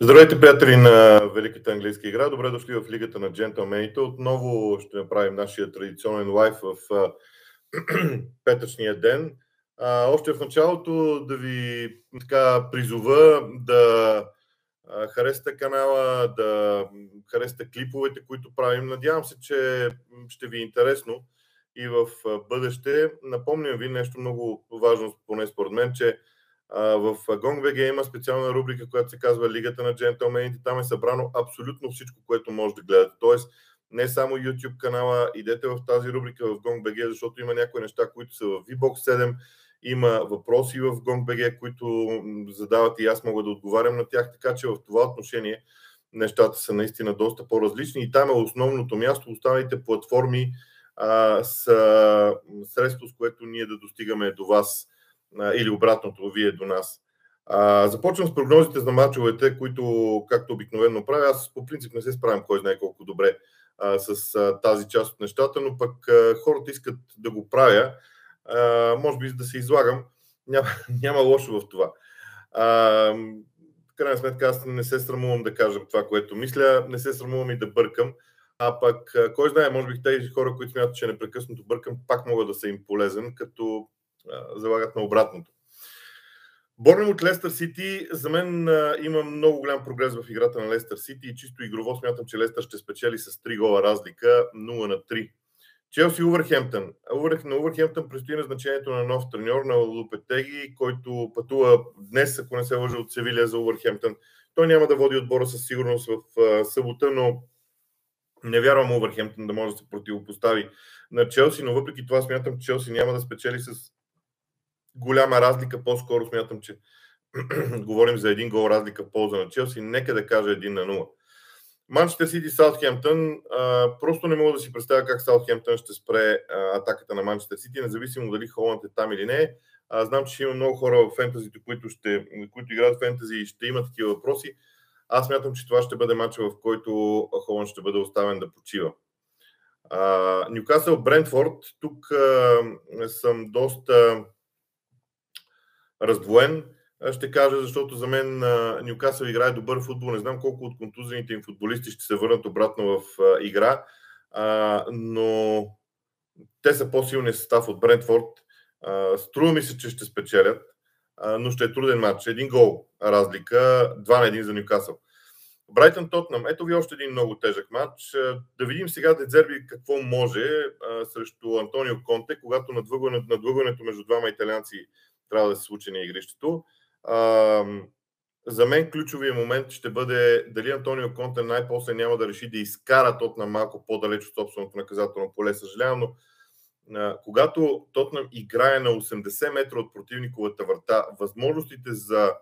Здравейте, приятели на Великата английска игра. Добре дошли в Лигата на джентълмените. Отново ще направим нашия традиционен лайф в петъчния ден. А, още в началото да ви така призова да харесате канала, да харесате клиповете, които правим. Надявам се, че ще ви е интересно и в бъдеще. Напомням ви нещо много важно, поне според мен, че в GongBG има специална рубрика, която се казва Лигата на джентълмените. Там е събрано абсолютно всичко, което може да гледате. Тоест, не само YouTube канала, идете в тази рубрика в GongBG, защото има някои неща, които са в VBOX 7, има въпроси в GongBG, които задават и аз мога да отговарям на тях, така че в това отношение нещата са наистина доста по-различни и там е основното място. Останалите платформи а, са средство, с което ние да достигаме до вас или обратното, вие до нас. А, започвам с прогнозите за мачовете, които, както обикновено правя, аз по принцип не се справям кой знае колко добре а, с а, тази част от нещата, но пък а, хората искат да го правя. А, може би да се излагам, няма, няма лошо в това. А, крайна сметка аз не се срамувам да кажа това, което мисля, не се срамувам и да бъркам. А пък, кой знае, може би тези хора, които смятат, че непрекъснато бъркам, пак мога да са им полезен, като залагат на обратното. Борнем от Лестър Сити, за мен а, има много голям прогрес в играта на Лестър Сити и чисто игрово смятам, че Лестър ще спечели с 3 гола разлика, 0 на 3. Челси Увърхемптън. На Увърхемптън предстои назначението на нов треньор на Лупетеги, който пътува днес, ако не се лъжа от Севилия за Увърхемптън. Той няма да води отбора със сигурност в а, събота, но не вярвам Увърхемптън да може да се противопостави на Челси, но въпреки това смятам, че Челси няма да спечели с голяма разлика. По-скоро смятам, че говорим за един гол разлика в полза на Челси. Нека да кажа 1 на 0. Манчестър Сити Саутхемптън. Просто не мога да си представя как Саутхемптън ще спре а, атаката на Манчестър Сити, независимо дали Холанд е там или не. А, знам, че има много хора в фентазито, които, ще, които играят фентази и ще имат такива въпроси. Аз смятам, че това ще бъде матча, в който Холанд ще бъде оставен да почива. Нюкасъл Брентфорд. Тук а, съм доста раздвоен. Ще кажа, защото за мен Нюкасъл играе добър футбол. Не знам колко от контузените им футболисти ще се върнат обратно в игра, но те са по-силния състав от Брентфорд. Струва ми се, че ще спечелят, но ще е труден матч. Един гол разлика, 2 на 1 за Нюкасъл. Брайтън Тотнам. Ето ви още един много тежък матч. Да видим сега Дедзерби какво може срещу Антонио Конте, когато надлъгването между двама италианци трябва да се случи на игрището. А, за мен ключовия момент ще бъде дали Антонио Конте най-после няма да реши да изкара Тотнам малко по-далеч от собственото наказателно поле. Съжалявам, но а, когато Тотнам играе на 80 метра от противниковата врата, възможностите за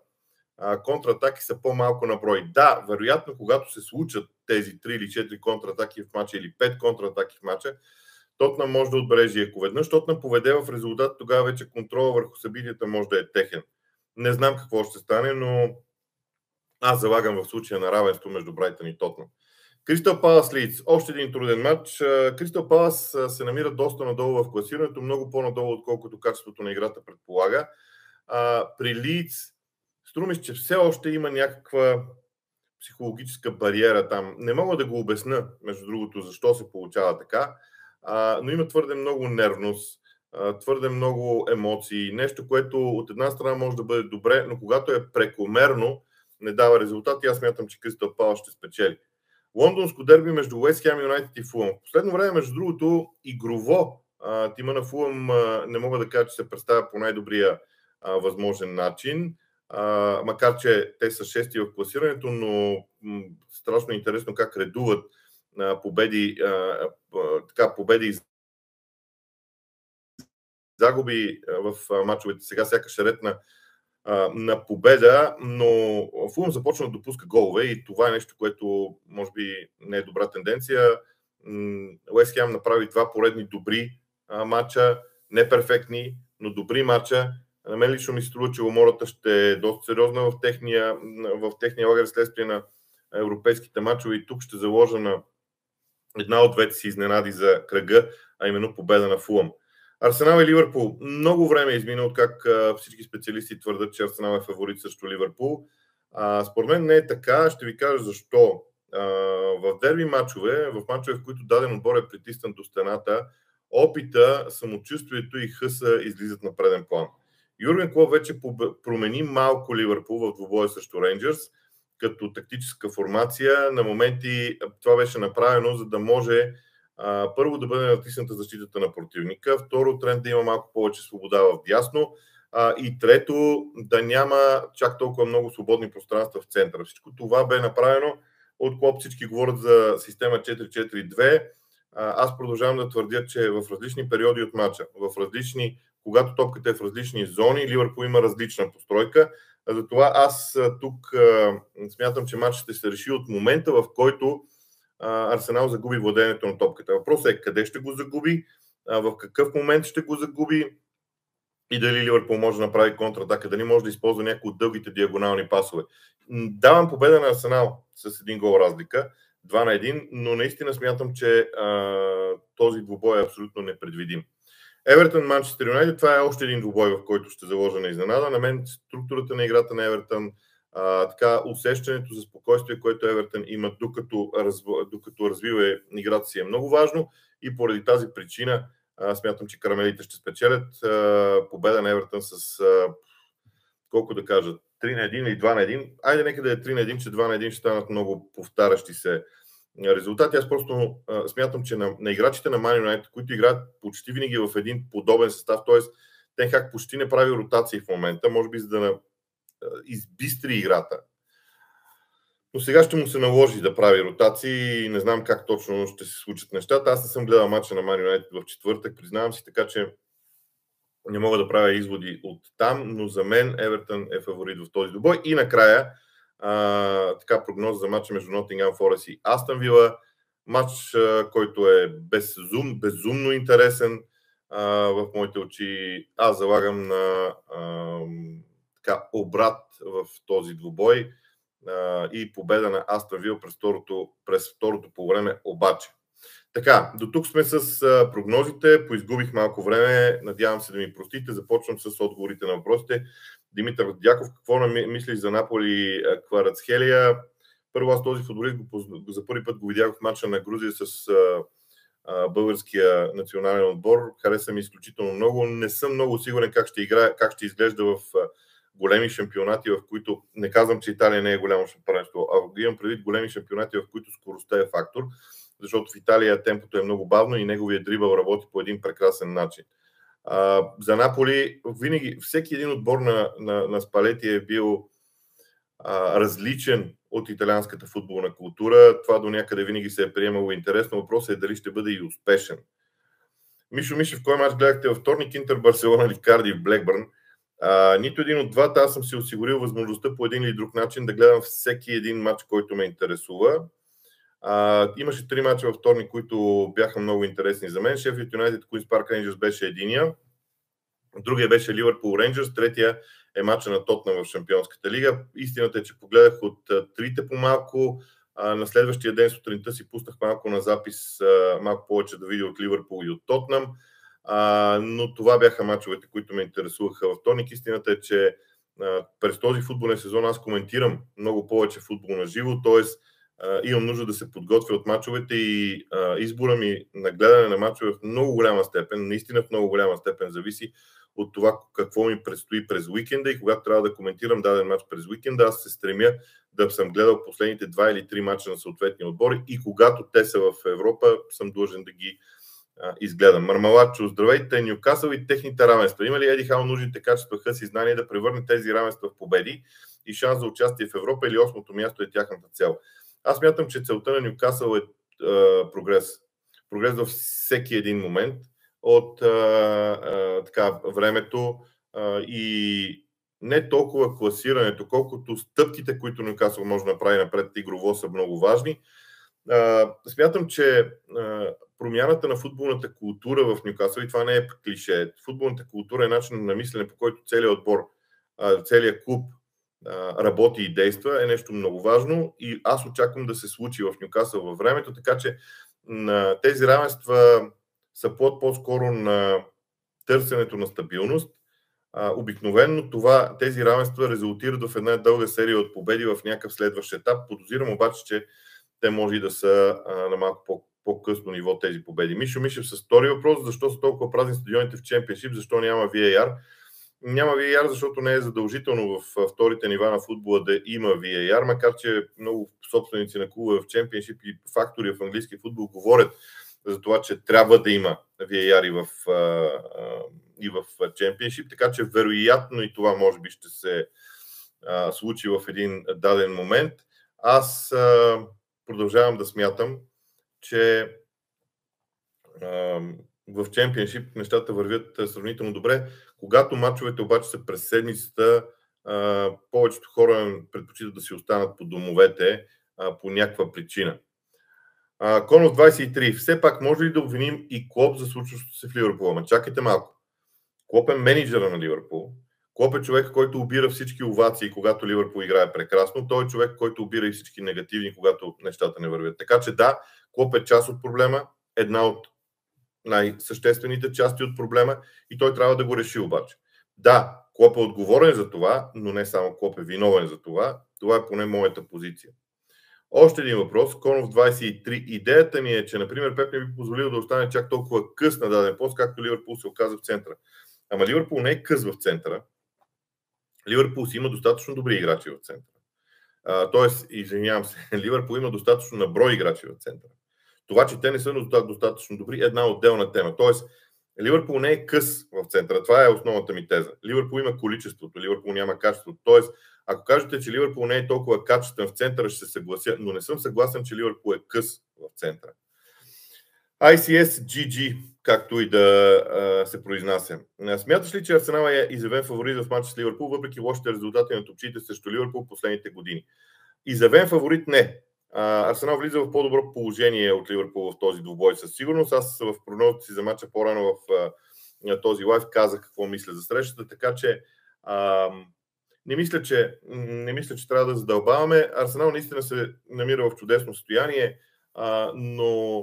а, контратаки са по-малко на брой. Да, вероятно, когато се случат тези 3 или 4 контратаки в матча или 5 контратаки в матча, Тотнам може да отбележи. Ако веднъж Тотнам поведе в резултат, тогава вече контрола върху събитията може да е техен. Не знам какво ще стане, но аз залагам в случая на равенство между Брайтън и Тотнам. Кристал Палас Лиц. Още един труден матч. Кристал Палас се намира доста надолу в класирането, много по-надолу, отколкото качеството на играта предполага. при Лиц струмиш, че все още има някаква психологическа бариера там. Не мога да го обясна, между другото, защо се получава така а, но има твърде много нервност, а, твърде много емоции, нещо, което от една страна може да бъде добре, но когато е прекомерно, не дава резултати. Аз мятам, че Кристал Пала ще спечели. Лондонско дерби между Уест Хем Юнайтед и Фулъм. В последно време, между другото, игрово а, тима на Фулъм а, не мога да кажа, че се представя по най-добрия а, възможен начин. А, макар, че те са шести в класирането, но м- страшно интересно как редуват победи, така, победи и загуби в мачовете. Сега сякаш е ред на, на победа, но Фулм започна да допуска голове и това е нещо, което може би не е добра тенденция. Уест Хем направи два поредни добри мача, не перфектни, но добри мача. На мен лично ми се струва, че умората ще е доста сериозна в техния, в техния лагер следствие на европейските мачове и тук ще заложа на една от двете си изненади за кръга, а именно победа на Фулъм. Арсенал и Ливърпул. Много време е измина от как всички специалисти твърдат, че Арсенал е фаворит срещу Ливърпул. А, според мен не е така, ще ви кажа защо. А, в дерби матчове, в матчове, в които даден отбор е притиснат до стената, опита, самочувствието и хъса излизат на преден план. Юрген Клоп вече промени малко Ливърпул в двубоя срещу Рейнджърс, като тактическа формация. На моменти това беше направено, за да може а, първо да бъде натисната защитата на противника, второ тренд да има малко повече свобода в дясно а, и трето да няма чак толкова много свободни пространства в центъра. Всичко това бе направено от Клоп. Всички говорят за система 4-4-2. Аз продължавам да твърдя, че в различни периоди от матча, в различни, когато топката е в различни зони, Ливърпул има различна постройка. Затова аз тук смятам, че матчът ще се реши от момента, в който Арсенал загуби владението на топката. Въпросът е къде ще го загуби, в какъв момент ще го загуби и дали Ливърпул може да направи контратака, дали може да използва някои от дългите диагонални пасове. Давам победа на Арсенал с един гол разлика, 2 на 1, но наистина смятам, че а, този двубой е абсолютно непредвидим. Евертън, Манчестър Юнайтед, това е още един двубой, в който ще заложа на изненада. На мен структурата на играта на Евертън, а, така, усещането за спокойствие, което Евертън има докато, докато развива играта си е много важно и поради тази причина а, смятам, че карамелите ще спечелят а, победа на Евертън с а, колко да кажа, 3 на 1 или 2 на 1. Айде нека да е 3 на 1, че 2 на 1 ще станат много повтарящи се резултати. Аз просто а, смятам, че на, на играчите на Man United, които играят почти винаги в един подобен състав, т.е. Тенхак почти не прави ротации в момента, може би за да на, избистри играта. Но сега ще му се наложи да прави ротации и не знам как точно ще се случат нещата. Аз не съм гледал матча на Man United в четвъртък, признавам си, така че не мога да правя изводи от там, но за мен Евертън е фаворит в този добой. И накрая, а, така прогноза за матча между Nottingham Forest и Астън Вила. Матч, а, който е безум, безумно интересен а, в моите очи. Аз залагам на а, така, обрат в този двубой а, и победа на Астън Вил през второто, през второто по време обаче. Така, до тук сме с а, прогнозите. Поизгубих малко време. Надявам се да ми простите. Започвам с отговорите на въпросите. Димитър Дяков, какво мислиш за Наполи Кварацхелия? Първо аз този футболист го, за първи път го видях в матча на Грузия с а, а, българския национален отбор. Хареса ми изключително много. Не съм много сигурен как ще, игра, как ще изглежда в а, големи шампионати, в които не казвам, че Италия не е голямо шампионство, а имам предвид големи шампионати, в които скоростта е фактор, защото в Италия темпото е много бавно и неговия дрибъл работи по един прекрасен начин. А, за Наполи винаги, всеки един отбор на, на, на Спалети е бил а, различен от италианската футболна култура. Това до някъде винаги се е приемало интересно. Въпросът е дали ще бъде и успешен. Мишо Мишев, кой мач гледахте във вторник Интер Барселона или Карди Блекбърн? А, нито един от двата, аз съм си осигурил възможността по един или друг начин да гледам всеки един матч, който ме интересува. А, имаше три мача във вторник, които бяха много интересни за мен. Шефът Юнайтед Куинс Парк Рейнджерс беше единия. Другия беше Ливърпул Рейнджерс. Третия е мача на Тотна в Шампионската лига. Истината е, че погледах от трите по малко. А, на следващия ден сутринта си пуснах малко на запис, а, малко повече да видя от Ливърпул и от Тотнам. А, но това бяха мачовете, които ме интересуваха във вторник. Истината е, че а, през този футболен сезон аз коментирам много повече футбол на живо, т.е. имам нужда да се подготвя от мачовете и а, избора ми на гледане на мачове в много голяма степен, наистина в много голяма степен зависи от това какво ми предстои през уикенда и когато трябва да коментирам даден матч през уикенда, аз се стремя да съм гледал последните два или три мача на съответния отбор и когато те са в Европа, съм длъжен да ги изгледам. Мармалачо, здравейте, Нюкасъл и техните равенства. Има ли Еди Хал нужните качества, хъс знания да превърне тези равенства в победи и шанс за участие в Европа или осмото място е тяхната цел? Аз мятам, че целта на Нюкасъл е а, прогрес. Прогрес във всеки един момент от а, а, така, времето а, и не толкова класирането, колкото стъпките, които Нюкасъл може да направи напред игрово са много важни. А, смятам, че а, промяната на футболната култура в Нюкасъл, и това не е клише, футболната култура е начин на мислене, по който целият отбор, целият клуб работи и действа, е нещо много важно и аз очаквам да се случи в Нюкасъл във времето, така че тези равенства са плод по-скоро на търсенето на стабилност, а, обикновенно това, тези равенства резултират в една дълга серия от победи в някакъв следващ етап. Подозирам обаче, че те може и да са на малко по, по-късно ниво тези победи. Мишо Мишев с втори въпрос, защо са толкова празни стадионите в Чемпионшип, защо няма VAR? Няма VAR, защото не е задължително в вторите нива на футбола да има VAR, макар че много собственици на клубове в Чемпионшип и фактори в английски футбол говорят за това, че трябва да има VAR и в, и в Чемпионшип, така че вероятно и това може би ще се случи в един даден момент. Аз продължавам да смятам, че в чемпионшип нещата вървят сравнително добре. Когато мачовете обаче са през седмицата, повечето хора предпочитат да си останат по домовете по някаква причина. Конов 23. Все пак може ли да обвиним и Клоп за случващото се в Ливърпул? Ама чакайте малко. Клоп е менеджера на Ливърпул. Клоп е човек, който обира всички овации, когато Ливърпул играе прекрасно. Той е човек, който обира и всички негативни, когато нещата не вървят. Така че да, Клоп е част от проблема, една от най-съществените части от проблема и той трябва да го реши обаче. Да, Клоп е отговорен за това, но не само Клоп е виновен за това. Това е поне моята позиция. Още един въпрос. Конов 23. Идеята ми е, че, например, Пеп не би позволил да остане чак толкова къс на даден пост, както Ливърпул се оказа в центъра. Ама Ливърпул не е къс в центъра. Ливърпул си има достатъчно добри играчи в центъра. тоест, извинявам се, Ливърпул има достатъчно наброй играчи в центъра. Това, че те не са достатъчно добри, е една отделна тема. Тоест, Ливърпул не е къс в центъра. Това е основната ми теза. Ливърпул има количеството, Ливърпул няма качеството. Тоест, ако кажете, че Ливърпул не е толкова качествен в центъра, ще се съглася, но не съм съгласен, че Ливърпул е къс в центъра. ICS GG, както и да а, се произнася. Смяташ ли, че Арсенал е изявен фаворит в матча с Ливърпул, въпреки лошите резултати на топчите срещу Ливърпул последните години? Изявен фаворит не. Арсенал влиза в по-добро положение от Ливърпул в този двубой със сигурност. Аз в прогнозата си за матча по-рано в а, този лайф казах какво мисля за срещата, така че а, не мисля, че, не мисля, че трябва да задълбаваме. Арсенал наистина се намира в чудесно състояние, а, но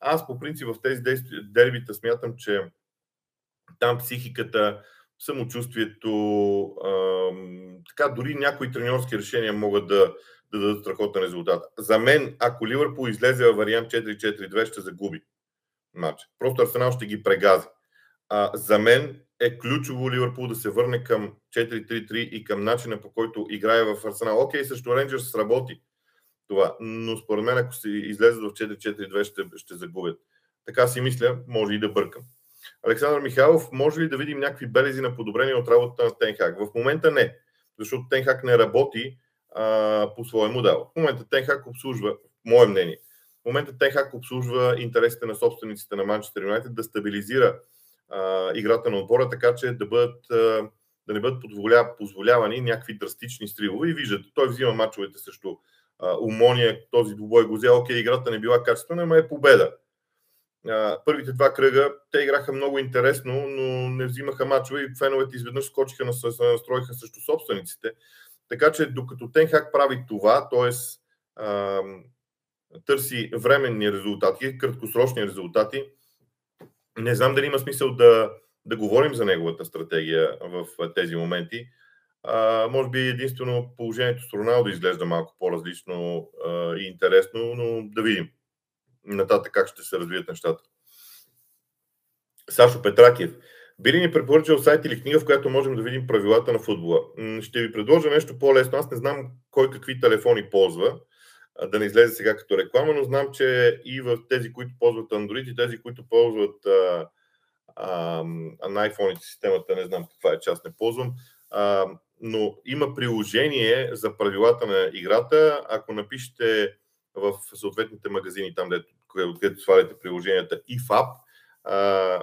аз по принцип в тези дербита смятам, че там психиката, самочувствието, а, така дори някои тренерски решения могат да, да дадат страхотен резултат. За мен, ако Ливърпул излезе във вариант 4-4-2, ще загуби матч. Просто Арсенал ще ги прегази. А, за мен е ключово Ливърпул да се върне към 4-3-3 и към начина по който играе в Арсенал. Окей, също Рейнджърс сработи това, но според мен ако се излезат в 4-4-2 ще, ще загубят. Така си мисля, може и да бъркам. Александър Михайлов, може ли да видим някакви белези на подобрение от работата на Тенхак? В момента не, защото Тенхак не работи а, по своя модел. В момента Тенхак обслужва, мое мнение, в момента Тенхак обслужва интересите на собствениците на Манчестър Юнайтед да стабилизира а, играта на отбора, така че да, бъдат, а, да не бъдат позволявани някакви драстични стрилове. И виждате, той взима мачовете срещу Умония, този двубой го взел, окей, играта не била качествена, но е победа. Първите два кръга те играха много интересно, но не взимаха мачове и феновете изведнъж скочиха, се настроиха срещу собствениците. Така че докато Тенхак прави това, т.е. търси временни резултати, краткосрочни резултати, не знам дали има смисъл да, да говорим за неговата стратегия в тези моменти. А, може би единствено положението с Роналдо изглежда малко по-различно а, и интересно, но да видим нататък как ще се развият нещата. Сашо Петракиев. Би ли ни препоръчал сайт или книга, в която можем да видим правилата на футбола? Ще ви предложа нещо по-лесно. Аз не знам кой какви телефони ползва, да не излезе сега като реклама, но знам, че и в тези, които ползват Android и тези, които ползват а, а, на iPhone системата, не знам каква е част, не ползвам, а, но има приложение за правилата на играта. Ако напишете в съответните магазини, там, където сваляте приложенията IFAP, а,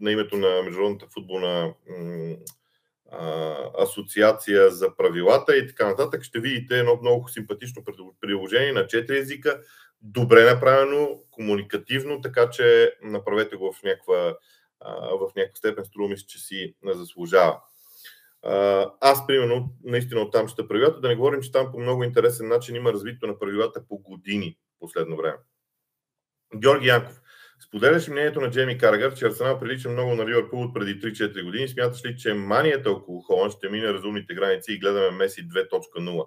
на името на Международната футболна асоциация за правилата и така нататък, ще видите едно много симпатично приложение на 4 езика, добре направено, комуникативно, така че направете го в някаква, в някаква степен, струва ми че си заслужава. Аз, примерно, наистина оттам ще правилата, да не говорим, че там по много интересен начин има развитие на правилата по години последно време. Георги Янков. Споделяш мнението на Джейми Каргар, че Арсенал прилича много на Ливърпул от преди 3-4 години. Смяташ ли, че манията около Холанд ще мине разумните граници и гледаме Меси 2.0?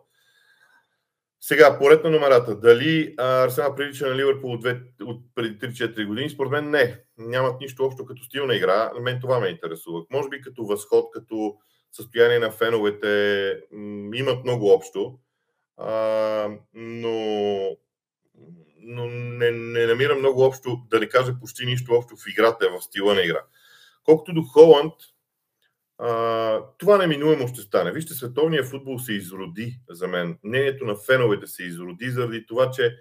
Сега, поред на номерата, дали Арсенал прилича на Ливърпул от, от преди 3-4 години? Според мен не. Нямат нищо общо като стил на игра. Мен това ме интересува. Може би като възход, като състояние на феновете имат много общо. А, но но не, не намира много общо, да не кажа почти нищо общо в играта, в стила на игра. Колкото до Холанд, а, това неминуемо ще стане. Вижте, световният футбол се изроди за мен. Мнението на феновете се изроди заради това, че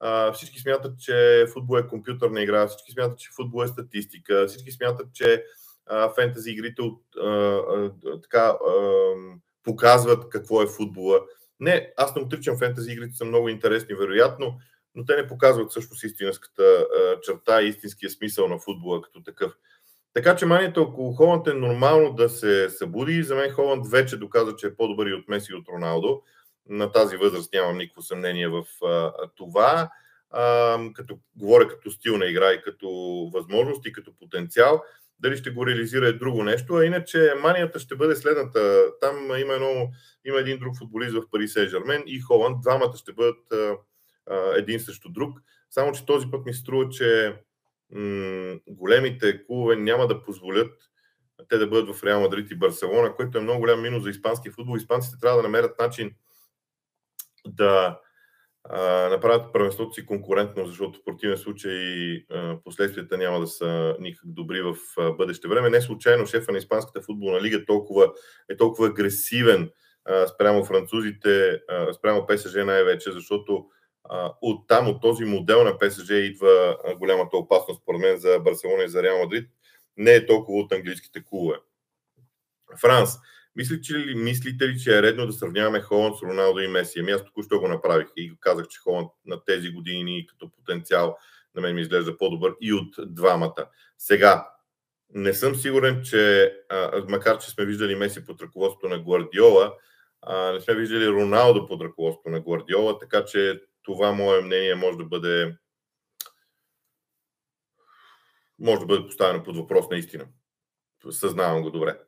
а, всички смятат, че футбол е компютърна игра, всички смятат, че футбол е статистика, всички смятат, че а, фентази игрите от, а, а, така, а, показват какво е футбола. Не, аз не отричам фентази игрите, са много интересни, вероятно, но те не показват всъщност истинската черта истинския смисъл на футбола като такъв. Така че манията около Холанд е нормално да се събуди. За мен Холанд вече доказа, че е по-добър и от Меси и от Роналдо. На тази възраст нямам никакво съмнение в това. Като говоря като стил на игра и като възможност и като потенциал. Дали ще го реализира е друго нещо, а иначе манията ще бъде следната. Там има, едно, има един друг футболист в Пари Сен Жермен и Холанд. Двамата ще бъдат един срещу друг. Само, че този път ми струва, че м- големите клубове няма да позволят те да бъдат в Реал Мадрид и Барселона, което е много голям минус за испански футбол. Испанците трябва да намерят начин да а, направят първенството си конкурентно, защото в противен случай а, последствията няма да са никак добри в а, бъдеще време. Не случайно шефа на Испанската футболна лига толкова, е толкова агресивен а, спрямо французите, а, спрямо ПСЖ най-вече, защото от там, от този модел на ПСЖ идва голямата опасност, според мен, за Барселона и за Реал Мадрид. Не е толкова от английските клубове. Франс, мислите ли, мислите ли, че е редно да сравняваме Холанд с Роналдо и Меси? Ами аз току-що го направих и казах, че Холанд на тези години като потенциал на мен ми изглежда по-добър и от двамата. Сега, не съм сигурен, че макар че сме виждали Меси под ръководството на Гвардиола, не сме виждали Роналдо под ръководството на Гвардиола, така че това мое мнение може да бъде може да бъде поставено под въпрос наистина. Съзнавам го добре.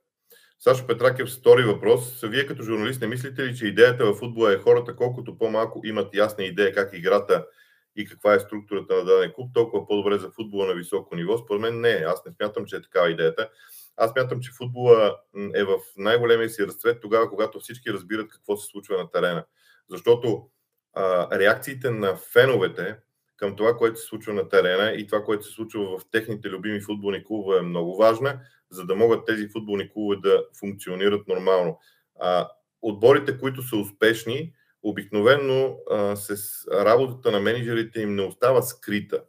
Сашо Петракев, втори въпрос. Вие като журналист не мислите ли, че идеята в футбола е хората колкото по-малко имат ясна идея как играта и каква е структурата на даден клуб, толкова по-добре за футбола на високо ниво? Според мен не. Аз не смятам, че е такава идеята. Аз смятам, че футбола е в най-големия си разцвет тогава, когато всички разбират какво се случва на терена. Защото реакциите на феновете към това, което се случва на терена и това, което се случва в техните любими футболни клубове е много важна, за да могат тези футболни клубове да функционират нормално. А, отборите, които са успешни, обикновено а, с работата на менеджерите им не остава скрита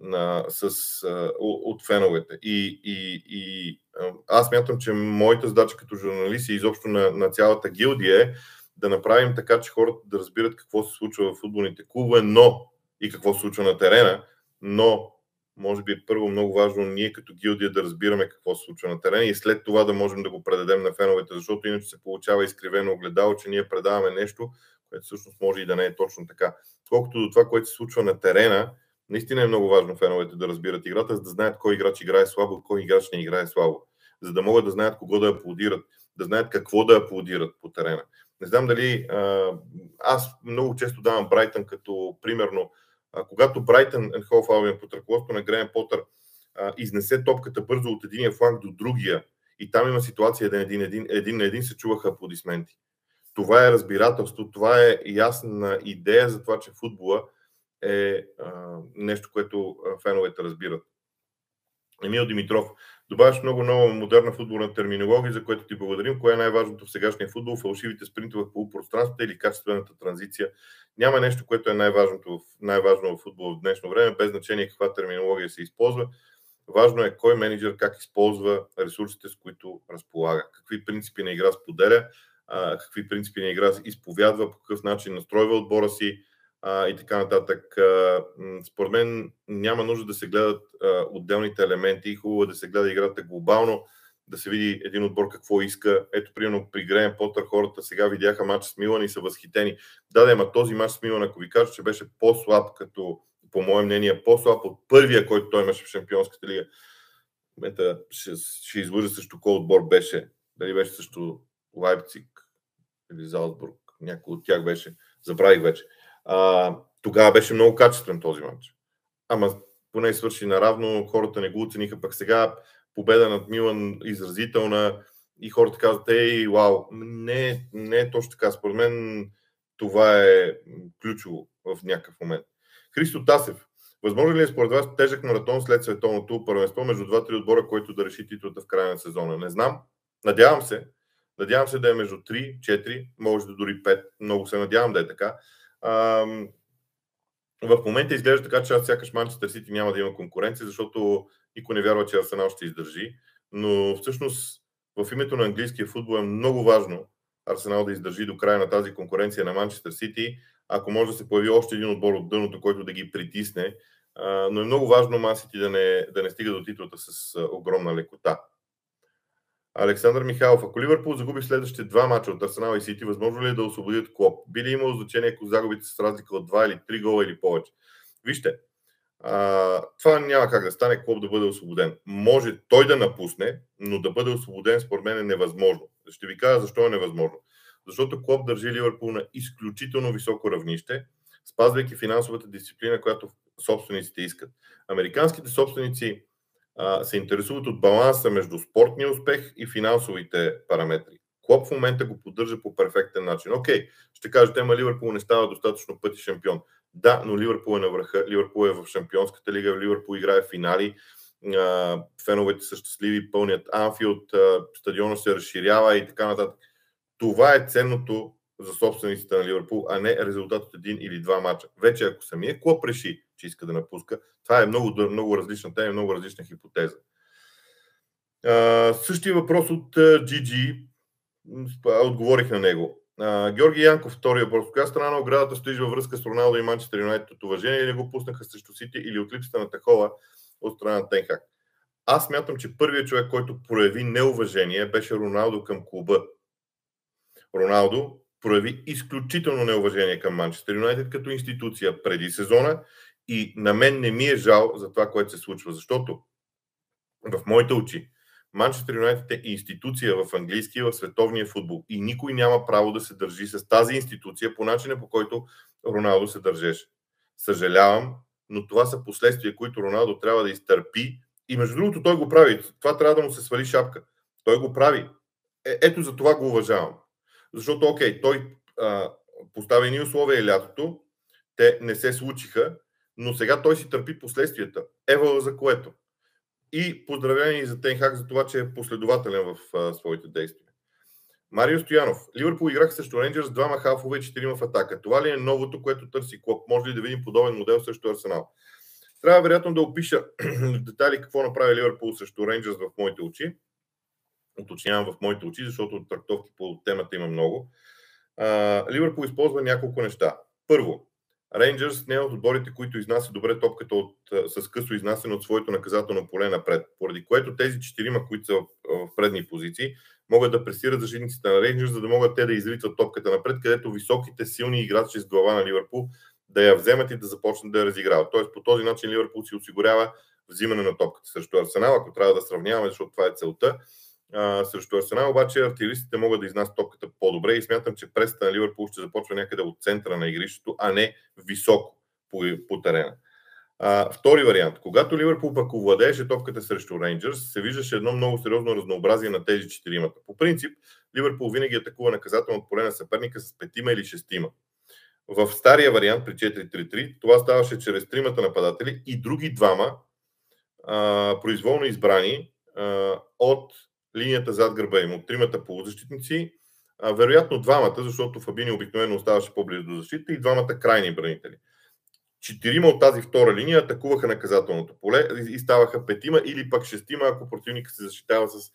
на, с, а, от феновете. И, и, и аз мятам, че моята задача като журналист и изобщо на, на цялата гилдия е да направим така, че хората да разбират какво се случва в футболните клубове, но и какво се случва на терена, но може би първо много важно ние като гилдия да разбираме какво се случва на терена и след това да можем да го предадем на феновете, защото иначе се получава изкривено огледало, че ние предаваме нещо, което всъщност може и да не е точно така. Колкото до това, което се случва на терена, наистина е много важно феновете да разбират играта, за да знаят кой играч играе слабо, кой играч не играе слабо, за да могат да знаят кого да аплодират, да знаят какво да аплодират по терена. Не знам дали. Аз много често давам Брайтън като примерно, когато Брайтън Хол Албион под ръководството на Грен Потър изнесе топката бързо от единия фланг до другия и там има ситуация да един, един, един на един се чуваха аплодисменти. Това е разбирателство, това е ясна идея за това, че футбола е а, нещо, което феновете разбират. Емил Димитров. Добавяш много нова модерна футболна терминология, за което ти благодарим. Кое е най-важното в сегашния футбол? Фалшивите спринтове в полупространството или качествената транзиция? Няма нещо, което е най-важното най-важно в футбол в днешно време, без значение каква терминология се използва. Важно е кой менеджер как използва ресурсите, с които разполага, какви принципи на игра споделя, какви принципи на игра изповядва, по какъв начин настройва отбора си, и така нататък. Според мен няма нужда да се гледат отделните елементи. Хубаво е да се гледа играта глобално, да се види един отбор какво иска. Ето, примерно, при Греем Потър хората сега видяха матч с Милан и са възхитени. Да, да, ама този матч с Милан, ако ви кажа, че беше по-слаб като по мое мнение, по-слаб от първия, който той имаше в Шампионската лига. В момента ще, ще излъжа също кой отбор беше. Дали беше също Лайпциг или Залцбург. Някой от тях беше. Забравих вече. Тогава беше много качествен този матч. Ама поне свърши наравно, хората не го оцениха, пък сега победа над Милан изразителна и хората казват, ей, вау, не, не е точно така. Според мен това е ключово в някакъв момент. Христо Тасев. Възможно ли е според вас тежък маратон след световното първенство между два-три отбора, който да реши титлата в края на сезона? Не знам. Надявам се. Надявам се да е между 3, 4, може да дори 5. Много се надявам да е така. В момента изглежда така, че аз сякаш Манчестър Сити няма да има конкуренция, защото никой не вярва, че Арсенал ще издържи. Но всъщност в името на английския футбол е много важно Арсенал да издържи до края на тази конкуренция на Манчестър Сити, ако може да се появи още един отбор от дъното, който да ги притисне. Но е много важно Мансити да не, да не стига до титлата с огромна лекота. Александър Михайлов, ако Ливърпул загуби следващите два мача от Арсенал и Сити, възможно ли е да освободят Клоп? Би ли имало значение, ако загубите с разлика от 2 или 3 гола или повече? Вижте, а, това няма как да стане Клоп да бъде освободен. Може той да напусне, но да бъде освободен според мен е невъзможно. Ще ви кажа защо е невъзможно. Защото Клоп държи Ливърпул на изключително високо равнище, спазвайки финансовата дисциплина, която собствениците искат. Американските собственици се интересуват от баланса между спортния успех и финансовите параметри. Клоп в момента го поддържа по перфектен начин. Окей, ще кажете, ама Ливърпул не става достатъчно пъти шампион. Да, но Ливърпул е на върха. Ливърпул е в Шампионската лига, Ливърпул играе финали. Феновете са щастливи, пълнят Анфилд, стадиона се разширява и така нататък. Това е ценното за собствениците на Ливърпул, а не резултат от един или два мача. Вече ако самия клуб реши, че иска да напуска, това е много, много различна тема, много различна хипотеза. същия въпрос от GG. Отговорих на него. Uh, Георги Янков, втория въпрос. Коя страна на оградата стоиш във връзка с Роналдо и Манчестър Юнайтед от уважение или го пуснаха срещу Сити или от липсата на такова от страна на Тенхак? Аз мятам, че първият човек, който прояви неуважение, беше Роналдо към клуба. Роналдо прояви изключително неуважение към Манчестър Юнайтед като институция преди сезона и на мен не ми е жал за това, което се случва, защото в моите очи Манчестър Юнайтед е институция в английския в световния футбол и никой няма право да се държи с тази институция по начина по който Роналдо се държеше. Съжалявам, но това са последствия, които Роналдо трябва да изтърпи и между другото той го прави. Това трябва да му се свали шапка. Той го прави. Е, ето за това го уважавам. Защото, окей, той а, постави ни условия лятото, те не се случиха, но сега той си търпи последствията. Ева за което. И поздравление за Тенхак за това, че е последователен в а, своите действия. Марио Стоянов. Ливърпул играха срещу Рейнджерс, двама халфове и четирима в атака. Това ли е новото, което търси Клоп? Може ли да видим подобен модел срещу Арсенал? Трябва вероятно да опиша в детали какво направи Ливърпул срещу Рейнджерс в моите очи. Уточнявам в моите очи, защото трактовки по темата има много. Ливърпул използва няколко неща. Първо, Рейнджърс не е от отборите, които изнася добре топката от, с късо изнасяне от своето наказателно поле напред, поради което тези четирима, които са в, в предни позиции, могат да пресират защитниците на Рейнджърс, за да могат те да изритват топката напред, където високите, силни играчи с глава на Ливърпул да я вземат и да започнат да я разиграват. Тоест по този начин Ливърпул си осигурява взимане на топката срещу Арсенал, ако трябва да сравняваме, защото това е целта а, срещу Арсенал, обаче артилеристите могат да изнасят топката по-добре и смятам, че преста на Ливърпул ще започва някъде от центъра на игрището, а не високо по, по терена. А, втори вариант. Когато Ливърпул пък овладееше топката срещу Рейнджърс, се виждаше едно много сериозно разнообразие на тези четиримата. По принцип, Ливърпул винаги атакува наказателно поле на съперника с петима или шестима. В стария вариант при 4-3-3 това ставаше чрез тримата нападатели и други двама а, произволно избрани а, от линията зад гърба им от тримата полузащитници, а, вероятно двамата, защото Фабини обикновено оставаше по-близо до защита и двамата крайни бранители. Четирима от тази втора линия атакуваха наказателното поле и ставаха петима или пък шестима, ако противника се защитава с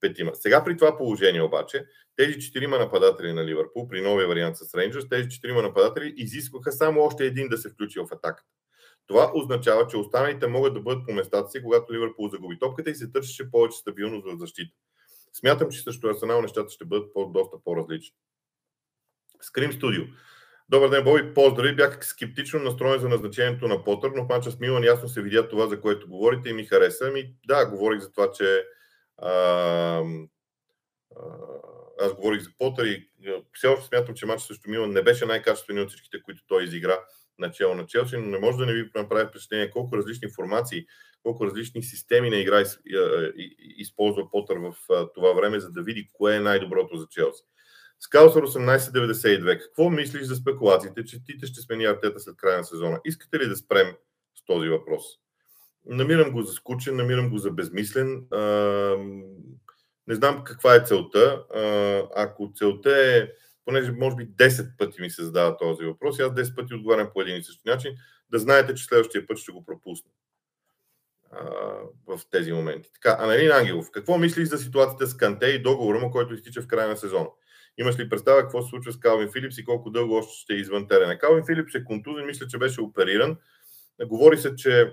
петима. Сега при това положение обаче, тези четирима нападатели на Ливърпул, при новия вариант с Рейнджърс, тези четирима нападатели изискваха само още един да се включи в атаката. Това означава, че останалите могат да бъдат по местата си, когато Ливърпул загуби топката и се търсеше повече стабилност в защита. Смятам, че също Арсенал нещата ще бъдат по- доста по-различни. Скрим Студио. Добър ден, Боби. Поздрави. Бях скептично настроен за назначението на Потър, но в мача с Милан ясно се видя това, за което говорите и ми хареса. Ами, да, говорих за това, че а, а, аз говорих за Потър и все още смятам, че матчът срещу Милан не беше най-качественият от всичките, които той изигра начало на Челси, но не може да не ви направи впечатление колко различни формации, колко различни системи на игра използва Потър в това време, за да види кое е най-доброто за Челси. Скаусър 1892. Какво мислиш за спекулациите, че Тите ще смени артета след края на сезона? Искате ли да спрем с този въпрос? Намирам го за скучен, намирам го за безмислен. Не знам каква е целта. Ако целта е, понеже може би 10 пъти ми се задава този въпрос, аз 10 пъти отговарям по един и същи начин, да знаете, че следващия път ще го пропусна в тези моменти. Така, Аналин Ангелов, какво мислиш за ситуацията с Канте и договора му, който изтича в края на сезона? Имаш ли представа какво се случва с Калвин Филипс и колко дълго още ще е извън терена? Калвин Филипс е контузен, мисля, че беше опериран. Говори се, че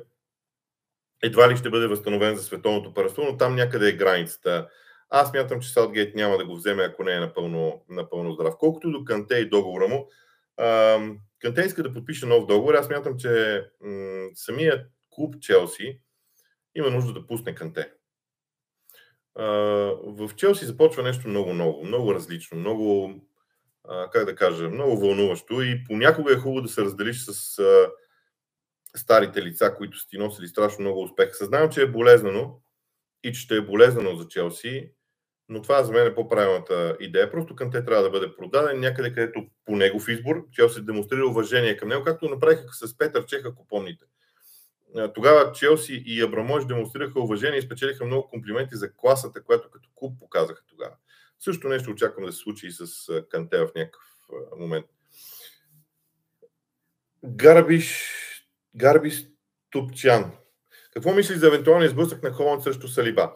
едва ли ще бъде възстановен за световното първенство, но там някъде е границата. Аз мятам, че Саутгейт няма да го вземе, ако не е напълно, напълно здрав. Колкото до Канте и договора му, Канте иска да подпише нов договор. Аз мятам, че самият клуб Челси има нужда да пусне Канте в Челси започва нещо много ново, много различно, много, как да кажа, много вълнуващо и понякога е хубаво да се разделиш с старите лица, които са ти носили страшно много успех. Съзнавам, че е болезнено и че ще е болезнено за Челси, но това за мен е по-правилната идея. Просто към те трябва да бъде продаден някъде, където по негов избор Челси демонстрира уважение към него, както направиха с Петър Чех, ако помните тогава Челси и Абрамович демонстрираха уважение и спечелиха много комплименти за класата, която като клуб показаха тогава. Също нещо очаквам да се случи и с Канте в някакъв момент. Гарбиш, Гарбиш Тупчан. Какво мислиш за евентуалния сблъсък на Холанд срещу Салиба?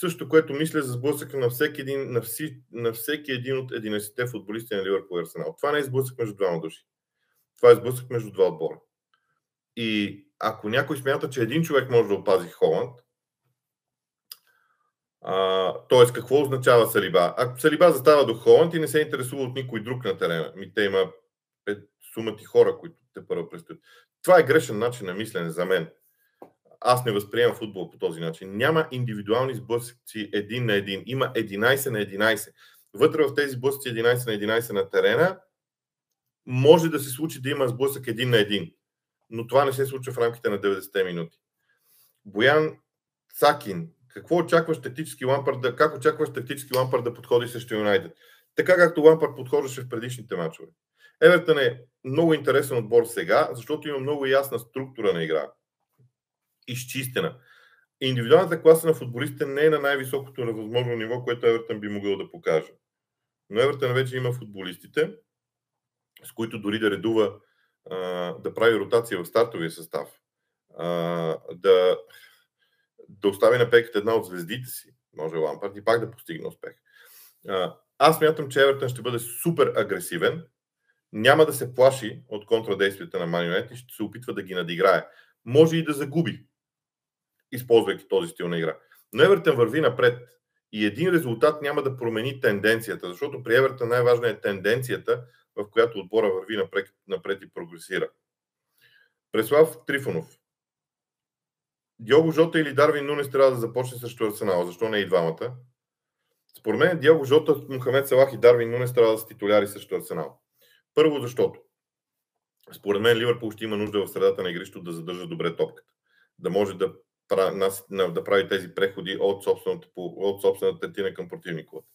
Също, което мисля за сблъсъка на всеки един, на, вси, на всеки един от 11-те футболисти на Ливърпул и Арсенал. Това не е сблъсък между двама души. Това е сблъсък между два отбора. И ако някой смята, че един човек може да опази Холанд, т.е. какво означава Салиба? Ако Салиба застава до Холанд и не се интересува от никой друг на терена, ми те има сумати хора, които те първо предстоят. Това е грешен начин на мислене за мен. Аз не възприемам футбол по този начин. Няма индивидуални сблъсъци един на един. Има 11 на 11. Вътре в тези сблъсъци 11 на 11 на терена може да се случи да има сблъсък един на един но това не се случва в рамките на 90 минути. Боян Цакин, какво очакваш тактически Лампард да, как очакваш тактически Лампард да подходи срещу Юнайтед? Така както Лампард подхождаше в предишните мачове. Евертън е много интересен отбор сега, защото има много ясна структура на игра. Изчистена. Индивидуалната класа на футболистите не е на най-високото възможно ниво, което Евертън би могъл да покаже. Но Евертън вече има футболистите, с които дори да редува да прави ротация в стартовия състав, да, да остави на пеката една от звездите си, може Лампард, и пак да постигне успех. Аз мятам, че Евертън ще бъде супер агресивен, няма да се плаши от контрадействията на Манионет и ще се опитва да ги надиграе. Може и да загуби, използвайки този стил на игра. Но Евертън върви напред и един резултат няма да промени тенденцията, защото при Евертън най-важна е тенденцията, в която отбора върви напред, напред и прогресира. Преслав Трифонов. Диого Жота или Дарвин Нунес трябва да започне срещу Арсенал. Защо не и двамата? Според мен Диого Жота, Мухамед Салах и Дарвин Нунес трябва да са титуляри срещу Арсенал. Първо защото според мен Ливърпул ще има нужда в средата на игрището да задържа добре топката. Да може да, да прави тези преходи от собствената, от собствената тина към противниковата.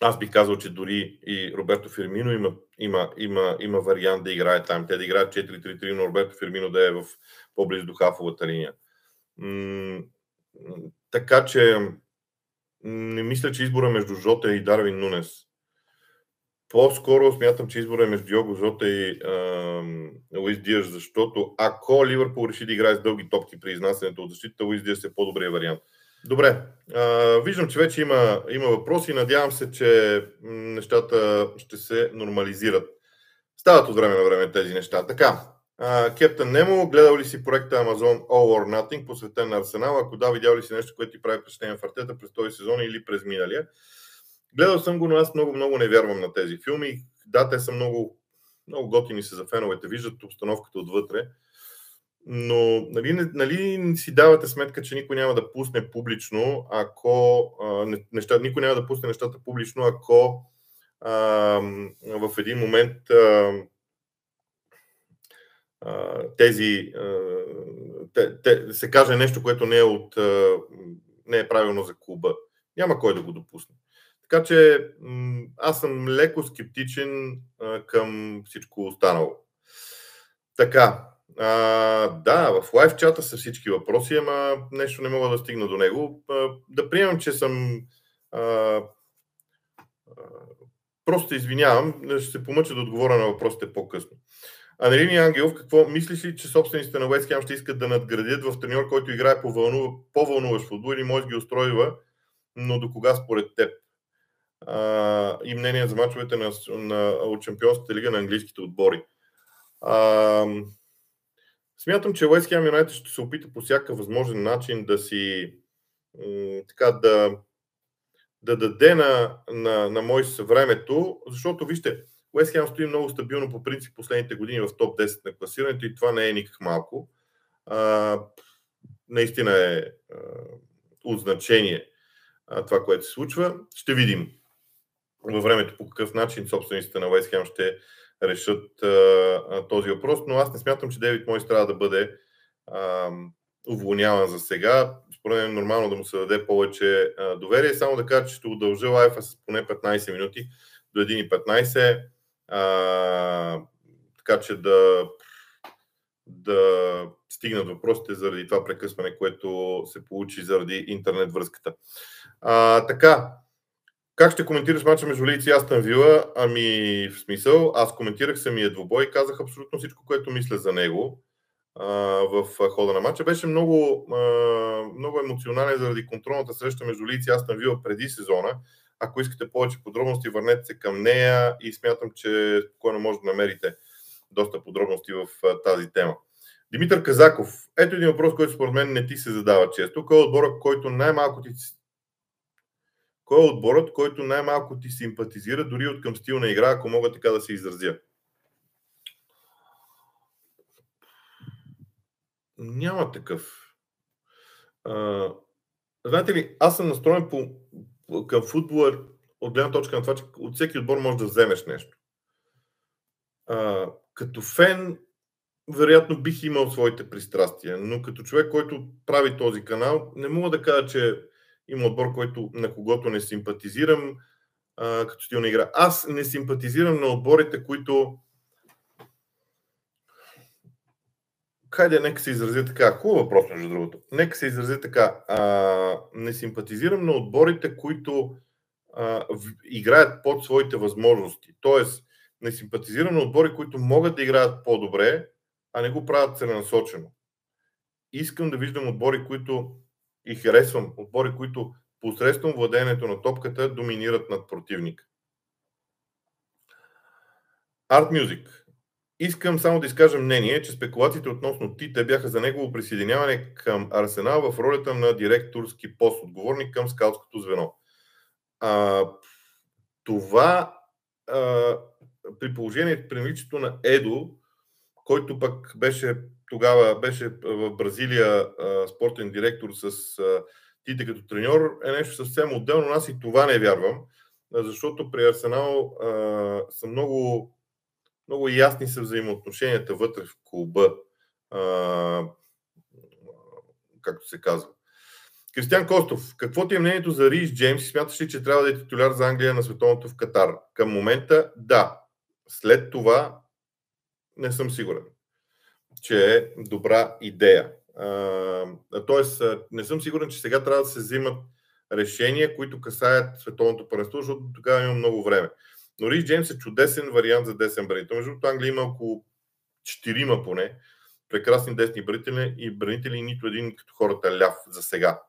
Аз бих казал, че дори и Роберто Фермино има, има, има, има вариант да играе там. Те да играят 4-3-3, но Роберто Фермино да е в по-близо до хафовата линия. М- така че не мисля, че избора между Жота и Дарвин Нунес. По-скоро смятам, че избора е между Його Жота и Луис Диаш, защото ако Ливърпул реши да играе с дълги топки при изнасянето от защита, Луис Диаш е по-добрия вариант. Добре, а, виждам, че вече има, има въпроси. Надявам се, че нещата ще се нормализират. Стават от време на време тези неща. Така, Кептън Немо, гледал ли си проекта Amazon All or Nothing, посветен на Арсенал? Ако да, видял ли си нещо, което ти прави впечатление в артета през този сезон или през миналия? Гледал съм го, но аз много-много не вярвам на тези филми. Да, те са много, много готини са за феновете, виждат обстановката отвътре. Но нали, нали си давате сметка, че никой няма да пусне публично, ако а, неща, никой няма да пусне нещата публично, ако а, в един момент а, а, тези а, те, те, се каже нещо, което не е, от, а, не е правилно за клуба. Няма кой да го допусне. Така че аз съм леко скептичен към всичко останало. Така, а, да, в лайв чата са всички въпроси, ама нещо не мога да стигна до него. А, да приемам, че съм. А, а, просто извинявам, ще се помъча да отговоря на въпросите по-късно. Анелини Ангелов, какво мислиш ли, че собствениците на Уест ще искат да надградят в треньор, който играе по по-вълнуващ футбол или може ги устройва, но до кога според теб? И мнение за мачовете на, на, от Чемпионската лига на английските отбори. А, Смятам, че Уест Хем Юнайтед ще се опита по всякакъв възможен начин да си така да, да даде на, на, на Мойс времето, защото вижте, Уест Хем стои много стабилно по принцип последните години в топ 10 на класирането и това не е никак малко. А, наистина е а, от значение а, това, което се случва. Ще видим във времето по какъв начин собствениците на Уест Хем ще решат а, този въпрос, но аз не смятам, че Девид Мойс трябва да бъде а, уволняван за сега. Според мен е нормално да му се даде повече а, доверие. Само да кажа, че ще удължа лайфа с поне 15 минути до 1.15, а, така че да, да стигнат въпросите заради това прекъсване, което се получи заради интернет връзката. А, така, как ще коментираш мача между Лици и Астан Вила? Ами, в смисъл, аз коментирах самия двубой и казах абсолютно всичко, което мисля за него а, в хода на матча. Беше много, а, много емоционален заради контролната среща между Лици и Астан Вила преди сезона. Ако искате повече подробности, върнете се към нея и смятам, че спокойно може да намерите доста подробности в а, тази тема. Димитър Казаков. Ето един въпрос, който според мен не ти се задава често. Кой е отбора, който най-малко ти кой е отборът, който най-малко ти симпатизира, дори от към стил на игра, ако мога така да се изразя? Няма такъв. А, знаете ли, аз съм настроен по, към футбола от гледна точка на това, че от всеки отбор можеш да вземеш нещо. А, като фен, вероятно бих имал своите пристрастия, но като човек, който прави този канал, не мога да кажа, че има отбор, който, на когото не симпатизирам а, като стил игра. Аз не симпатизирам на отборите, които Хайде, нека се изрази така. Хубав въпрос, между другото. Нека се изрази така. А, не симпатизирам на отборите, които а, в, играят под своите възможности. Тоест, не симпатизирам на отбори, които могат да играят по-добре, а не го правят целенасочено. Искам да виждам отбори, които и харесвам отбори, които посредством владението на топката доминират над противник. Art Music. Искам само да изкажа мнение, че спекулациите относно Тите бяха за негово присъединяване към Арсенал в ролята на директорски пост, отговорник към скаутското звено. А, това а, при положение при наличието на Едо, който пък беше тогава беше в Бразилия спортен директор с Тите като треньор, е нещо съвсем отделно. Аз и това не вярвам, защото при Арсенал са много, много ясни са взаимоотношенията вътре в клуба, както се казва. Кристиан Костов, какво ти е мнението за Рис Джеймс? Смяташ ли, че трябва да е титуляр за Англия на световното в Катар? Към момента да. След това не съм сигурен че е добра идея. тоест, не съм сигурен, че сега трябва да се взимат решения, които касаят световното първенство, защото тогава има много време. Но Рис Джеймс е чудесен вариант за десен бранител. Между другото, Англия има около 4 поне прекрасни десни бранители и бранители, нито един като хората ляв за сега.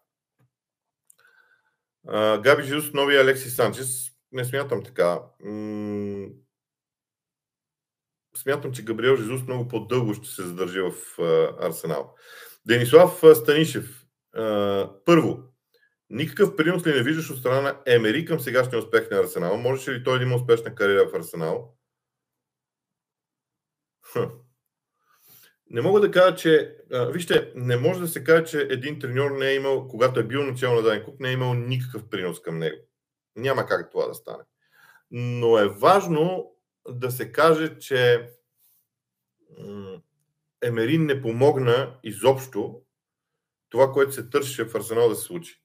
Габи Жиус, новия Алекси Санчес. Не смятам така смятам, че Габриел Жезус много по-дълго ще се задържи в Арсенал. Денислав Станишев. Първо, Никакъв принос ли не виждаш от страна на Емери към сегашния успех на Арсенал? Можеше ли той да има успешна кариера в Арсенал? Не мога да кажа, че. А, вижте, не може да се каже, че един треньор не е имал, когато е бил начало на даден клуб, не е имал никакъв принос към него. Няма как това да стане. Но е важно да се каже, че Емерин не помогна изобщо това, което се търсеше в Арсенал да се случи.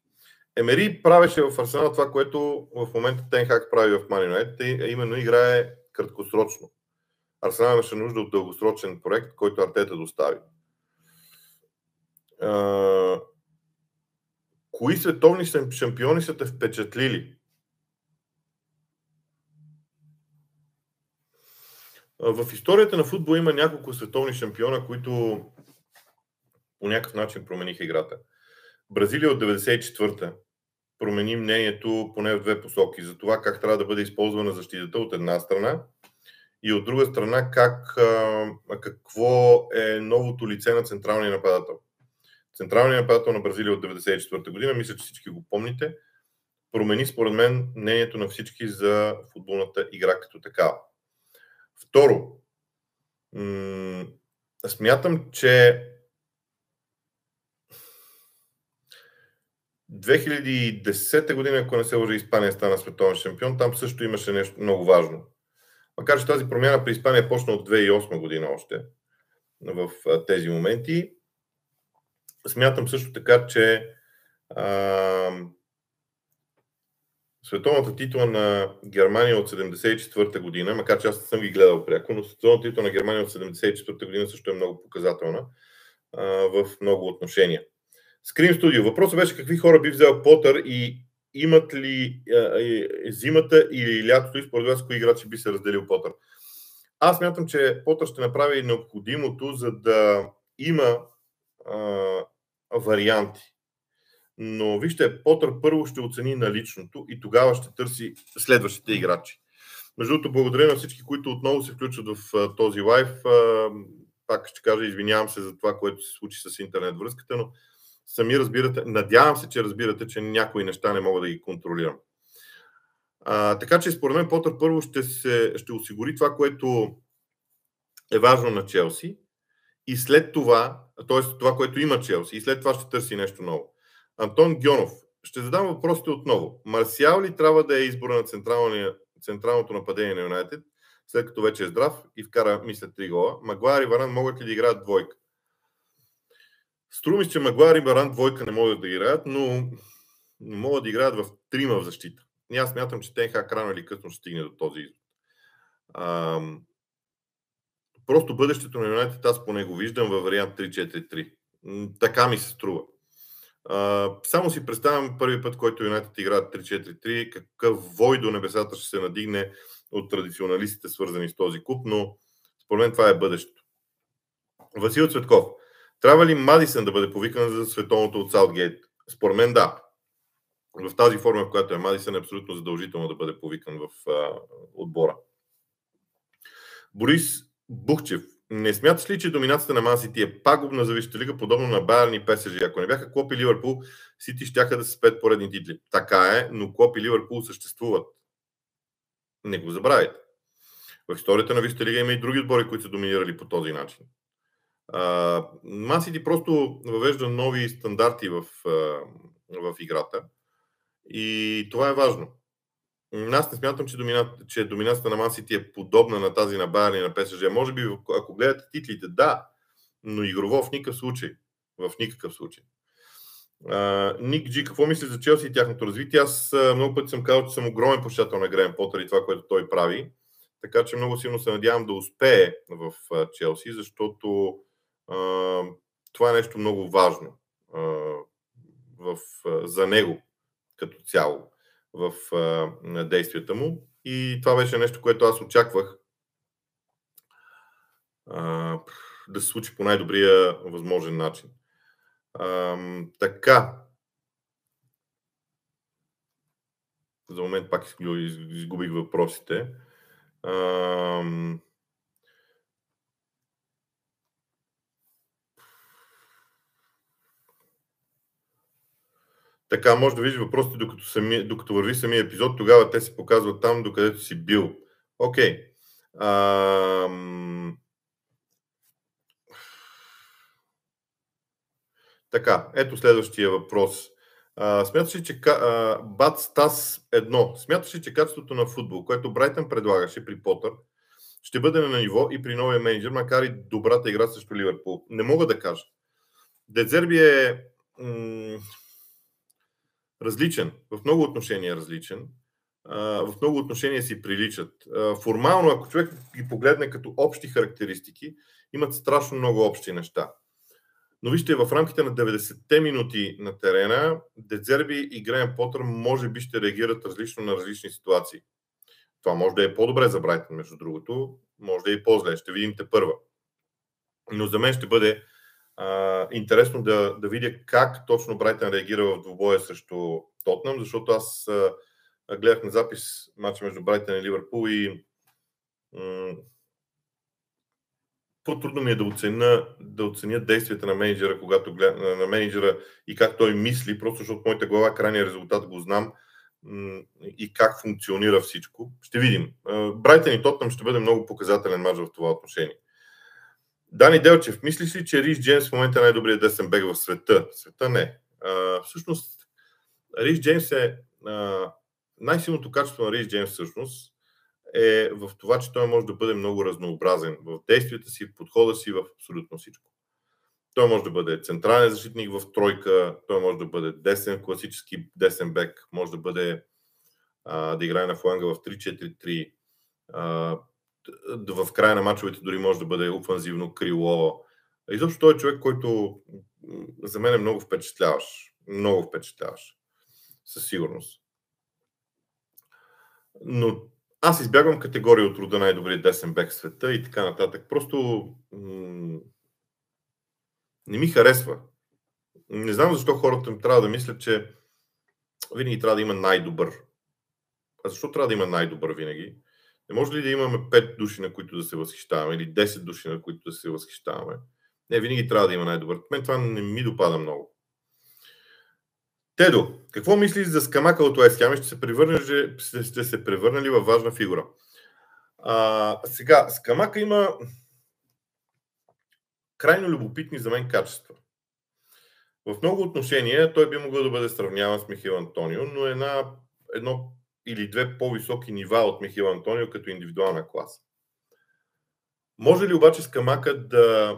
Емери правеше в Арсенал това, което в момента Тенхак прави в Ман Юнайтед, именно играе краткосрочно. Арсенал имаше нужда от дългосрочен проект, който Артета достави. Кои световни шампиони са те впечатлили? В историята на футбол има няколко световни шампиона, които по някакъв начин промениха играта. Бразилия от 94-та промени мнението поне в две посоки за това как трябва да бъде използвана защитата от една страна и от друга страна как, какво е новото лице на централния нападател. Централният нападател на Бразилия от 1994 година, мисля, че всички го помните, промени според мен мнението на всички за футболната игра като такава. Второ, смятам, че 2010 година, ако не се лъжи, Испания стана световен шампион. Там също имаше нещо много важно. Макар че тази промяна при Испания почна от 2008 година още в тези моменти. Смятам също така, че а, световната титла на Германия от 74-та година, макар че аз не съм ги гледал пряко, но световната титла на Германия от 74-та година също е много показателна а, в много отношения. Скрим студио. Въпросът беше какви хора би взел Потър и имат ли а, зимата или лятото и според вас кои играчи би се разделил Потър. Аз мятам, че Потър ще направи необходимото, за да има а, варианти. Но вижте, Потър първо ще оцени наличното и тогава ще търси следващите играчи. Между другото, благодаря на всички, които отново се включват в този лайф. Пак ще кажа, извинявам се за това, което се случи с интернет връзката, но сами разбирате, надявам се, че разбирате, че някои неща не мога да ги контролирам. А, така че, според мен, Потър първо ще, се, ще осигури това, което е важно на Челси и след това, т.е. това, което има Челси, и след това ще търси нещо ново. Антон Гьонов, ще задам въпросите отново. Марсиал ли трябва да е избора на централното нападение на Юнайтед, след като вече е здрав и вкара, мисля, три гола? Магуайр и Варан могат ли да играят двойка? Струва ми че Магуайр и Варан двойка не могат да играят, но могат да играят в трима в защита. И аз мятам, че Тенхак рано или късно ще стигне до този извод. Просто бъдещето на Юнайтед аз поне го виждам във вариант 3-4-3. Така ми се струва. Само си представям първи път, който Юнайтед играят 3-4-3, какъв вой до небесата ще се надигне от традиционалистите, свързани с този куп, но според мен това е бъдещето. Васил Цветков. Трябва ли Мадисън да бъде повикан за световното от Саутгейт? Според мен да. В тази форма, в която е Мадисън, е абсолютно задължително да бъде повикан в а, отбора. Борис Бухчев. Не смяташ ли, че доминацията на Ман е пагубна за Висшата лига, подобно на Байерн и ПСЖ? Ако не бяха Клоп и Ливърпул, Сити щяха да се спет поредни титли. Така е, но Клоп и Ливърпул съществуват. Не го забравяйте. В историята на Висшата лига има и други отбори, които са доминирали по този начин. Ман Сити просто въвежда нови стандарти в, в играта и това е важно. Аз не смятам, че, домина... че доминацията на Ман Сити е подобна на тази на Байерн и на ПСЖ. Може би, ако гледате титлите, да, но игрово в никакъв случай. В никакъв случай. Ник Джи, какво мисли за Челси и тяхното развитие? Аз много пъти съм казал, че съм огромен почитател на Грен Потър и това, което той прави. Така че много силно се надявам да успее в Челси, защото а, това е нещо много важно а, в, за него като цяло в а, действията му. И това беше нещо, което аз очаквах а, да се случи по най-добрия възможен начин. А, така. За момент пак изгубих въпросите. А, Така, може да видиш въпросите докато, сами, докато върви самия епизод, тогава те се показват там, докъдето си бил. Окей. Okay. Така, ето следващия въпрос. смяташ ли, че а, Бат едно, смяташ ли, че качеството на футбол, което Брайтън предлагаше при Потър, ще бъде на ниво и при новия менеджер, макар и добрата игра срещу Ливърпул? Не мога да кажа. Дезерби е м- различен, в много отношения е различен, в много отношения си приличат. Формално, ако човек ги погледне като общи характеристики, имат страшно много общи неща. Но вижте, в рамките на 90-те минути на терена, Дезерби и Грен Потър може би ще реагират различно на различни ситуации. Това може да е по-добре за Брайтън, между другото, може да е и по-зле. Ще видим те първа. Но за мен ще бъде интересно да, да видя как точно Брайтън реагира в двубоя срещу Тотнам, защото аз а, гледах на запис матча между Брайтън и Ливърпул и м- по-трудно ми е да оценя, да оценя действията на менеджера, когато гледа, на менеджера и как той мисли, просто защото в моята глава крайния резултат го знам и как функционира всичко. Ще видим. Брайтън и Тотнам ще бъде много показателен матч в това отношение. Дани Делчев, мислиш ли, че Рис Джеймс в момента е най-добрият десен бег в света? Света не. А, всъщност, Рис Джеймс е а, най-силното качество на Рис Джеймс всъщност е в това, че той може да бъде много разнообразен в действията си, в подхода си, в абсолютно всичко. Той може да бъде централен защитник в тройка, той може да бъде десен, класически десен бек, може да бъде а, да играе на фланга в 3-4-3, а, в края на мачовете дори може да бъде офанзивно крило. Изобщо той е човек, който за мен е много впечатляваш. Много впечатляваш. Със сигурност. Но аз избягвам категория от рода най-добрият десен бек света и така нататък. Просто м- не ми харесва. Не знам защо хората ми трябва да мислят, че винаги трябва да има най-добър. А защо трябва да има най-добър винаги? Не може ли да имаме 5 души, на които да се възхищаваме, или 10 души, на които да се възхищаваме? Не, винаги трябва да има най-добър. Мен това не ми допада много. Тедо, какво мислиш за скамака от Уест Хем? Ще се превърне, ще се превърнали във важна фигура. А, сега, скамака има крайно любопитни за мен качества. В много отношения той би могъл да бъде сравняван с Михаил Антонио, но една, едно или две по-високи нива от Михаил Антонио като индивидуална класа. Може ли обаче Скамака да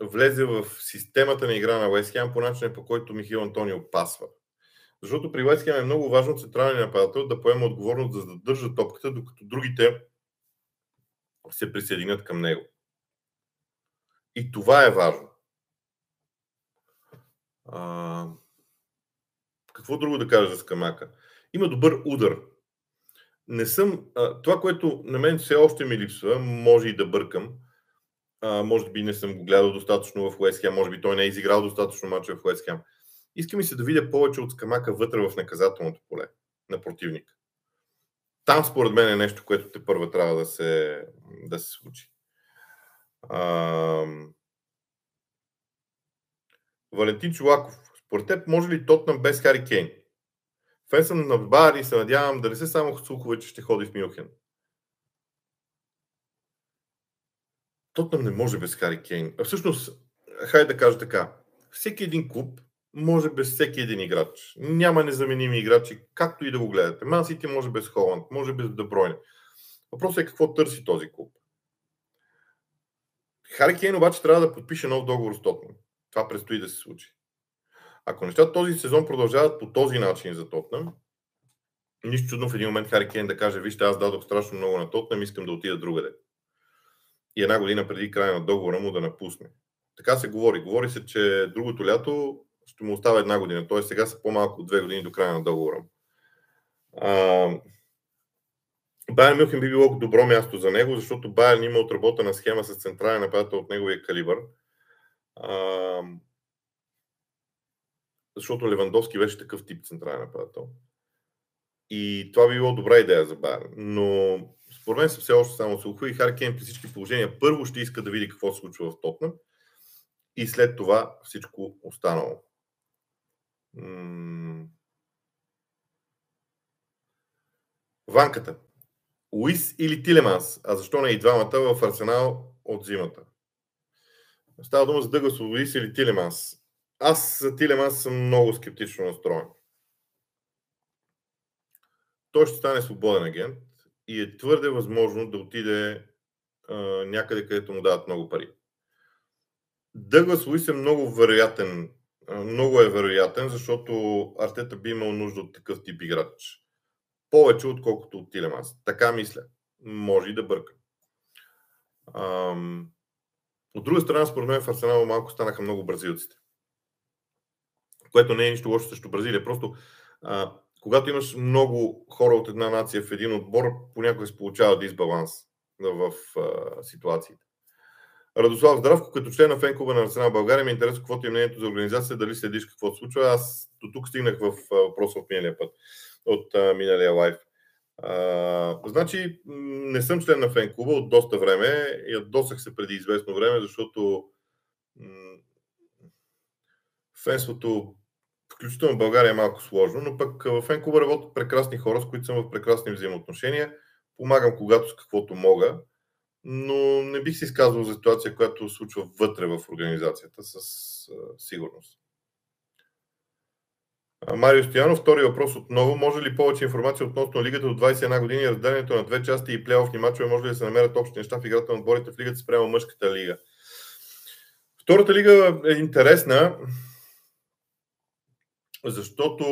влезе в системата на игра на Уест по начина по който Михаил Антонио пасва? Защото при Уест е много важно централния нападател да поема отговорност да задържа топката, докато другите се присъединят към него. И това е важно. А... Какво друго да кажа за Скамака? Има добър удар не съм. Това, което на мен все още ми липсва, може и да бъркам. Може би не съм го гледал достатъчно в Уест може би той не е изиграл достатъчно мача в Уест Иска ми се да видя повече от скамака вътре в наказателното поле на противник. Там, според мен, е нещо, което те първа трябва да се, да се случи. А... Валентин Чулаков. Според теб, може ли Тотнам без Хари Кейн? Фен на Бар и се надявам да не се само слухове, че ще ходи в Мюнхен. Тотнам не може без Хари Кейн. А всъщност, хайде да кажа така. Всеки един клуб може без всеки един играч. Няма незаменими играчи, както и да го гледате. Ман Сити може без Холанд, може без Дебройне. Въпросът е какво търси този клуб. Хари Кейн обаче трябва да подпише нов договор с Тотнам. Това предстои да се случи. Ако нещата този сезон продължават по този начин за Тотнам, нищо чудно в един момент Хари Кейн да каже, вижте, аз дадох страшно много на Тотнам, искам да отида другаде. И една година преди края на договора му да напусне. Така се говори. Говори се, че другото лято ще му остава една година. Т.е. сега са по-малко от две години до края на договора му. Байер Мюхен би било добро място за него, защото Байер има отработена схема с централен нападател от неговия калибър. А, защото Левандовски беше такъв тип централен нападател. И това би било добра идея за Байер. Но според мен са все още само слухове и Харкен при всички положения първо ще иска да види какво се случва в Тотнам и след това всичко останало. Ванката. Уис или Тилеманс? А защо не и двамата в Арсенал от зимата? Става дума за Дъглас Уис или Тилеманс. Аз за Тилеманс съм много скептично настроен. Той ще стане свободен агент и е твърде възможно да отиде а, някъде, където му дават много пари. Дъглас Луис е много вероятен, много е вероятен, защото Артета би имал нужда от такъв тип играч. Повече, отколкото от Тилеманс. Така мисля. Може и да бъркам. Ам... От друга страна, според мен в Арсенал малко станаха много бразилците. Което не е нищо лошо срещу Бразилия. Просто а, когато имаш много хора от една нация в един отбор, понякога се получава дисбаланс в а, ситуациите. Радослав Здравко, като член на фенкуба на Арсенал България, ми е интересно какво ти е мнението за организация, дали следиш какво се случва. Аз до тук стигнах в въпроса от миналия път, от а, миналия лайф. А, значи, не съм член на фенкуба от доста време. Ядосах се преди известно време, защото м- фенството включително в България е малко сложно, но пък в фенкуба работят прекрасни хора, с които съм в прекрасни взаимоотношения. Помагам когато с каквото мога, но не бих се изказвал за ситуация, която случва вътре в организацията с сигурност. Марио Стоянов, втори въпрос отново. Може ли повече информация относно лигата до 21 години, разделението на две части и плейофни мачове? Може ли да се намерят общи неща в играта на отборите в лигата спрямо мъжката лига? Втората лига е интересна защото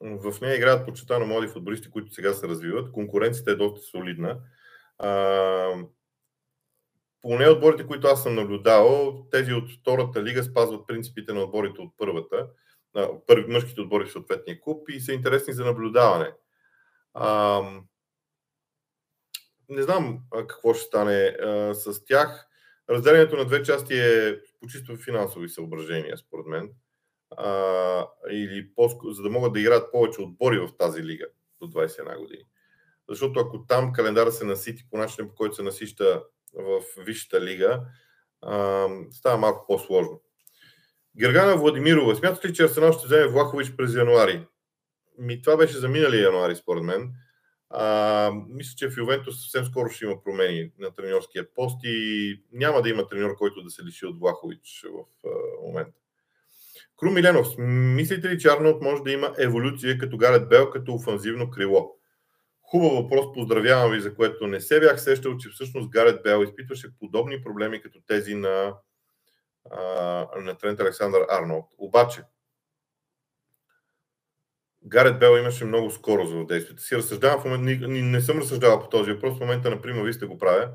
в нея играят почетано млади футболисти, които сега се развиват. Конкуренцията е доста солидна. поне отборите, които аз съм наблюдавал, тези от втората лига спазват принципите на отборите от първата, първи, мъжките отбори в съответния клуб и са интересни за наблюдаване. А, не знам какво ще стане а, с тях. Разделението на две части е по чисто финансови съображения, според мен а, или по за да могат да играят повече отбори в тази лига до 21 години. Защото ако там календара се насити по начин, по който се насища в Висшата лига, а, става малко по-сложно. Гергана Владимирова, смятате ли, че Арсенал ще вземе Влахович през януари? Ми, това беше за миналия януари, според мен. А, мисля, че в Ювентус съвсем скоро ще има промени на треньорския пост и няма да има треньор, който да се лиши от Влахович в а, момента. Кру Миленов, мислите ли, че Арнолд може да има еволюция като Гарет Бел, като офанзивно крило? Хубав въпрос, поздравявам ви, за което не се бях сещал, че всъщност Гарет Бел изпитваше подобни проблеми като тези на, а, на Трент Александър Арнолд. Обаче, Гарет Бел имаше много скорост в действията си. Разсъждавам в момента, не, не съм разсъждавал по този въпрос, в момента, например, ви сте го правя.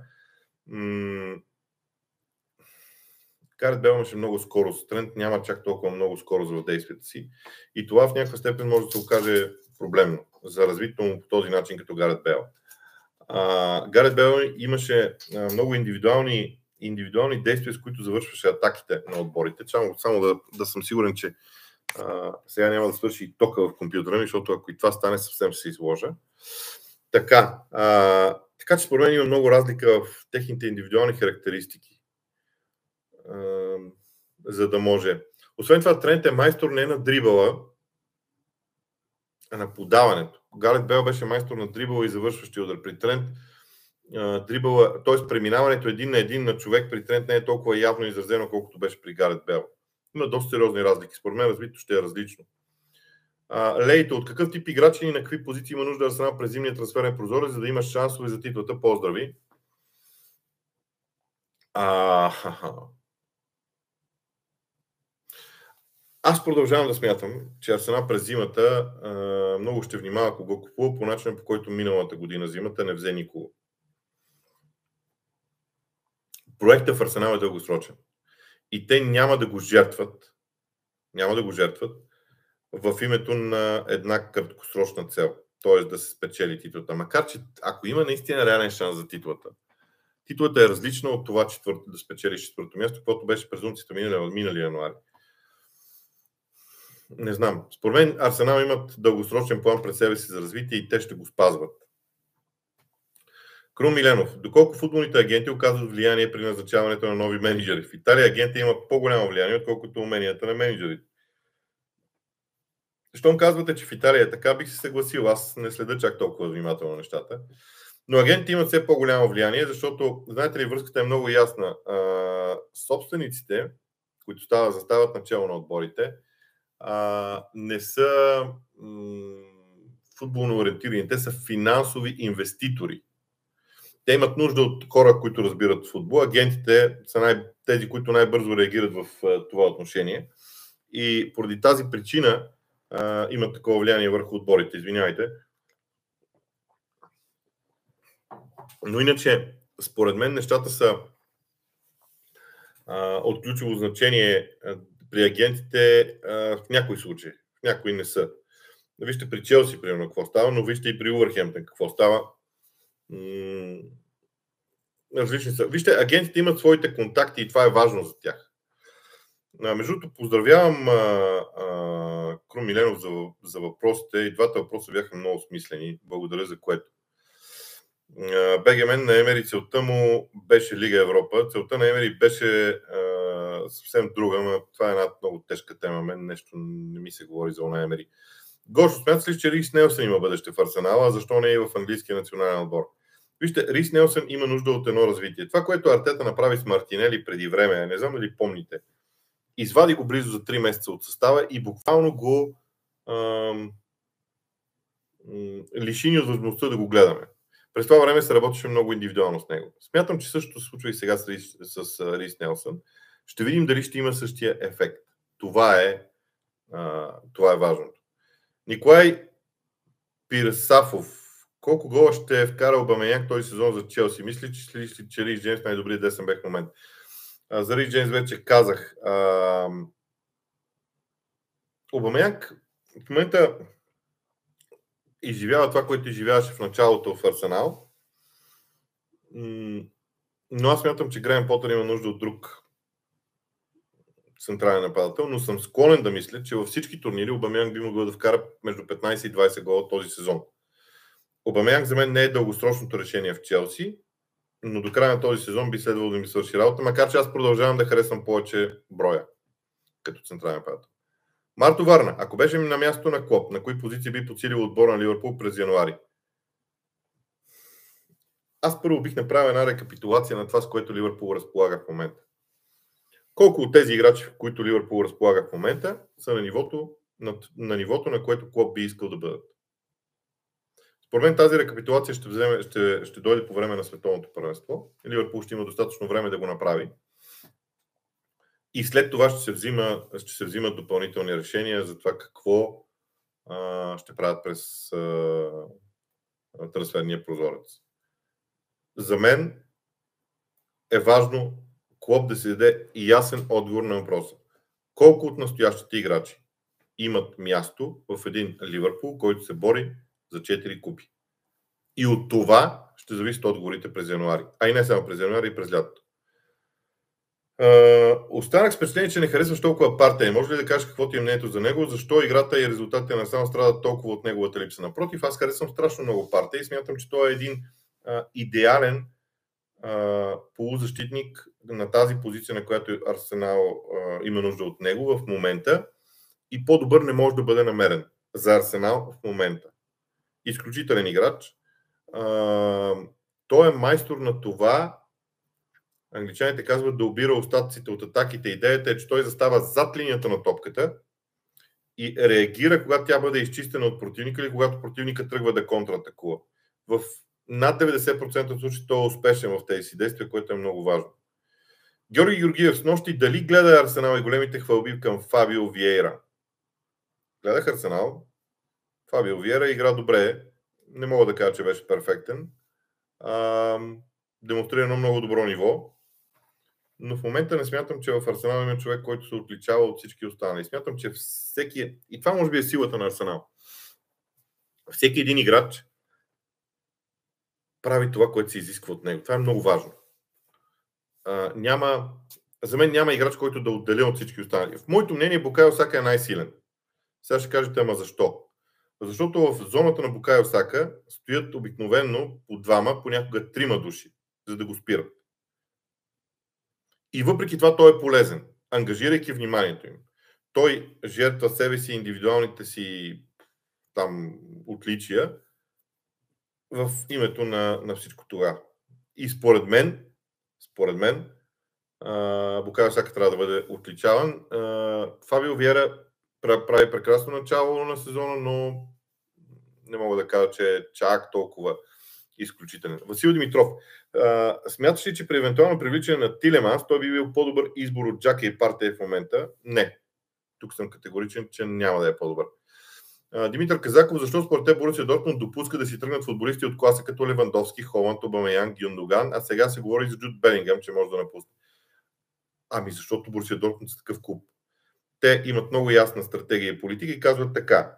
Карет Бел имаше много скорост. Трент няма чак толкова много скорост в действията си. И това в някаква степен може да се окаже проблемно за развитието му по този начин, като Гарет Бел. А, Гарет Бел имаше а, много индивидуални, индивидуални действия, с които завършваше атаките на отборите. Само, само да, да съм сигурен, че а, сега няма да свърши и тока в компютъра ми, защото ако и това стане, съвсем ще се изложа. Така, а, така че според мен има много разлика в техните индивидуални характеристики за да може. Освен това, Трент е майстор не на дрибала, а на подаването. Галет Бел беше майстор на дрибала и завършващи удар. При Трент дрибала, т.е. преминаването един на един на човек при Трент не е толкова явно изразено, колкото беше при Галет Бел. Има доста сериозни разлики. Според мен развитието ще е различно. Лейто, от какъв тип играчи и на какви позиции има нужда Арсенал през зимния трансферен прозорец, за да имаш шансове за титлата? Поздрави! А, Аз продължавам да смятам, че Арсенал през зимата а, много ще внимава кого купува по начина, по който миналата година зимата не взе никого. Проектът в Арсенал е дългосрочен. И те няма да го жертват, няма да го жертват в името на една краткосрочна цел, т.е. да се спечели титлата. Макар, че ако има наистина реален шанс за титлата, титлата е различна от това четвърто, да спечелиш четвърто място, което беше презумцията минали, минали януари не знам. Според мен Арсенал имат дългосрочен план пред себе си за развитие и те ще го спазват. Крум Миленов. Доколко футболните агенти оказват влияние при назначаването на нови менеджери? В Италия агенти имат по-голямо влияние, отколкото уменията на менеджерите. Щом казвате, че в Италия е така, бих се съгласил. Аз не следа чак толкова внимателно нещата. Но агентите имат все по-голямо влияние, защото, знаете ли, връзката е много ясна. Собствениците, които става, застават начало на отборите, а, не са м- футболно ориентирани, те са финансови инвеститори. Те имат нужда от хора, които разбират футбол. Агентите са най- тези, които най-бързо реагират в това отношение. И поради тази причина а, имат такова влияние върху отборите. Извинявайте. Но иначе, според мен, нещата са а, от ключово значение а, при агентите а, в някои случаи, в някои не са. Вижте при Челси, примерно, какво става, но вижте и при Уърхемптън какво става. М- различни са. Вижте, агентите имат своите контакти и това е важно за тях. А, между другото, поздравявам а, а, Крум Миленов за, за въпросите. И двата въпроса бяха много смислени. Благодаря за което. БГМН на Емери целта му беше Лига Европа. Целта на Емери беше а, съвсем друга, но това е една много тежка тема. Мен нещо не ми се говори за она Емери. Гошо, смятате ли, че Рис Нелсън има бъдеще в Арсенала, защо не е и в английския национален отбор? Вижте, Рис Нелсън има нужда от едно развитие. Това, което Артета направи с Мартинели преди време, не знам дали помните, извади го близо за 3 месеца от състава и буквално го ам, лиши ни от възможността да го гледаме. През това време се работеше много индивидуално с него. Смятам, че също се случва и сега с Рис, с Рис Нелсън. Ще видим дали ще има същия ефект. Това е, а, това е важното. Николай Пирсафов. Колко гола ще е вкарал Бамеяк този сезон за Челси? Мисли, че, че, че Рис Джеймс най-добрият десен бек в момента? А, за Рис Джеймс вече казах. А, Обамяк в момента изживява това, което изживяваше в началото в Арсенал. Но аз смятам, че Грайм Потър има нужда от друг централен нападател, но съм склонен да мисля, че във всички турнири Обамян би могъл да вкара между 15 и 20 гола този сезон. Обамян за мен не е дългосрочното решение в Челси, но до края на този сезон би следвало да ми свърши работа, макар че аз продължавам да харесвам повече броя като централен нападател. Марто Варна, ако беше на място на Клоп, на кои позиции би подсилил отбора на Ливърпул през януари? Аз първо бих направил една рекапитулация на това, с което Ливърпул разполага в момента. Колко от тези играчи, които Ливърпул разполага в момента, са на нивото, на, на нивото, на което Клоп би искал да бъдат? Според мен тази рекапитулация ще, вземе, ще, ще дойде по време на световното първенство. Ливърпул ще има достатъчно време да го направи. И след това ще се, взима, ще се взимат допълнителни решения за това какво а, ще правят през а, трансферния прозорец. За мен е важно клуб да се даде ясен отговор на въпроса. Колко от настоящите играчи имат място в един Ливърпул, който се бори за 4 купи? И от това ще зависят отговорите през януари. А и не само през януари, и през лятото. Uh, останах с впечатление, че не харесваш толкова партия. Може ли да кажеш какво ти е мнението за него? Защо играта и резултатите на само страдат толкова от неговата липса? Напротив, аз харесвам страшно много партия и смятам, че той е един uh, идеален полузащитник на тази позиция, на която Арсенал има нужда от него в момента. И по-добър не може да бъде намерен за Арсенал в момента. Изключителен играч. Той е майстор на това англичаните казват да обира остатъците от атаките. Идеята е, че той застава зад линията на топката и реагира, когато тя бъде изчистена от противника или когато противника тръгва да контратакува. В над 90% от случаите той е успешен в тези си действия, което е много важно. Георги Георгиев с нощи дали гледа Арсенал и големите хвалби към Фабио Виейра? Гледах Арсенал. Фабио Виейра игра добре. Не мога да кажа, че беше перфектен. А, демонстрира едно много добро ниво но в момента не смятам, че в Арсенал има човек, който се отличава от всички останали. Смятам, че всеки. И това може би е силата на Арсенал. Всеки един играч прави това, което се изисква от него. Това е много важно. А, няма, за мен няма играч, който да отделя от всички останали. В моето мнение Букайо Сака е най-силен. Сега ще кажете, ама защо? Защото в зоната на Букайо Сака стоят обикновенно по двама, понякога трима души, за да го спират. И въпреки това той е полезен, ангажирайки вниманието им. той жертва себе си, индивидуалните си там отличия в името на, на всичко това. И според мен, според мен, Букайо Сака трябва да бъде отличаван. Фабио Виера прави прекрасно начало на сезона, но не мога да кажа, че е чак толкова изключителен. Васил Димитров, смяташ ли, че при евентуално привличане на Тилеманс той би бил по-добър избор от Джака и Партия в момента? Не. Тук съм категоричен, че няма да е по-добър. Димитър Казаков, защо според те Борусия Дортмунд допуска да си тръгнат футболисти от класа като Левандовски, Холанд, Обамеян, Гюндоган, а сега се говори за Джуд Белингам, че може да напусне? Ами защото Борусия Дортмунд е такъв клуб. Те имат много ясна стратегия и политика и казват така.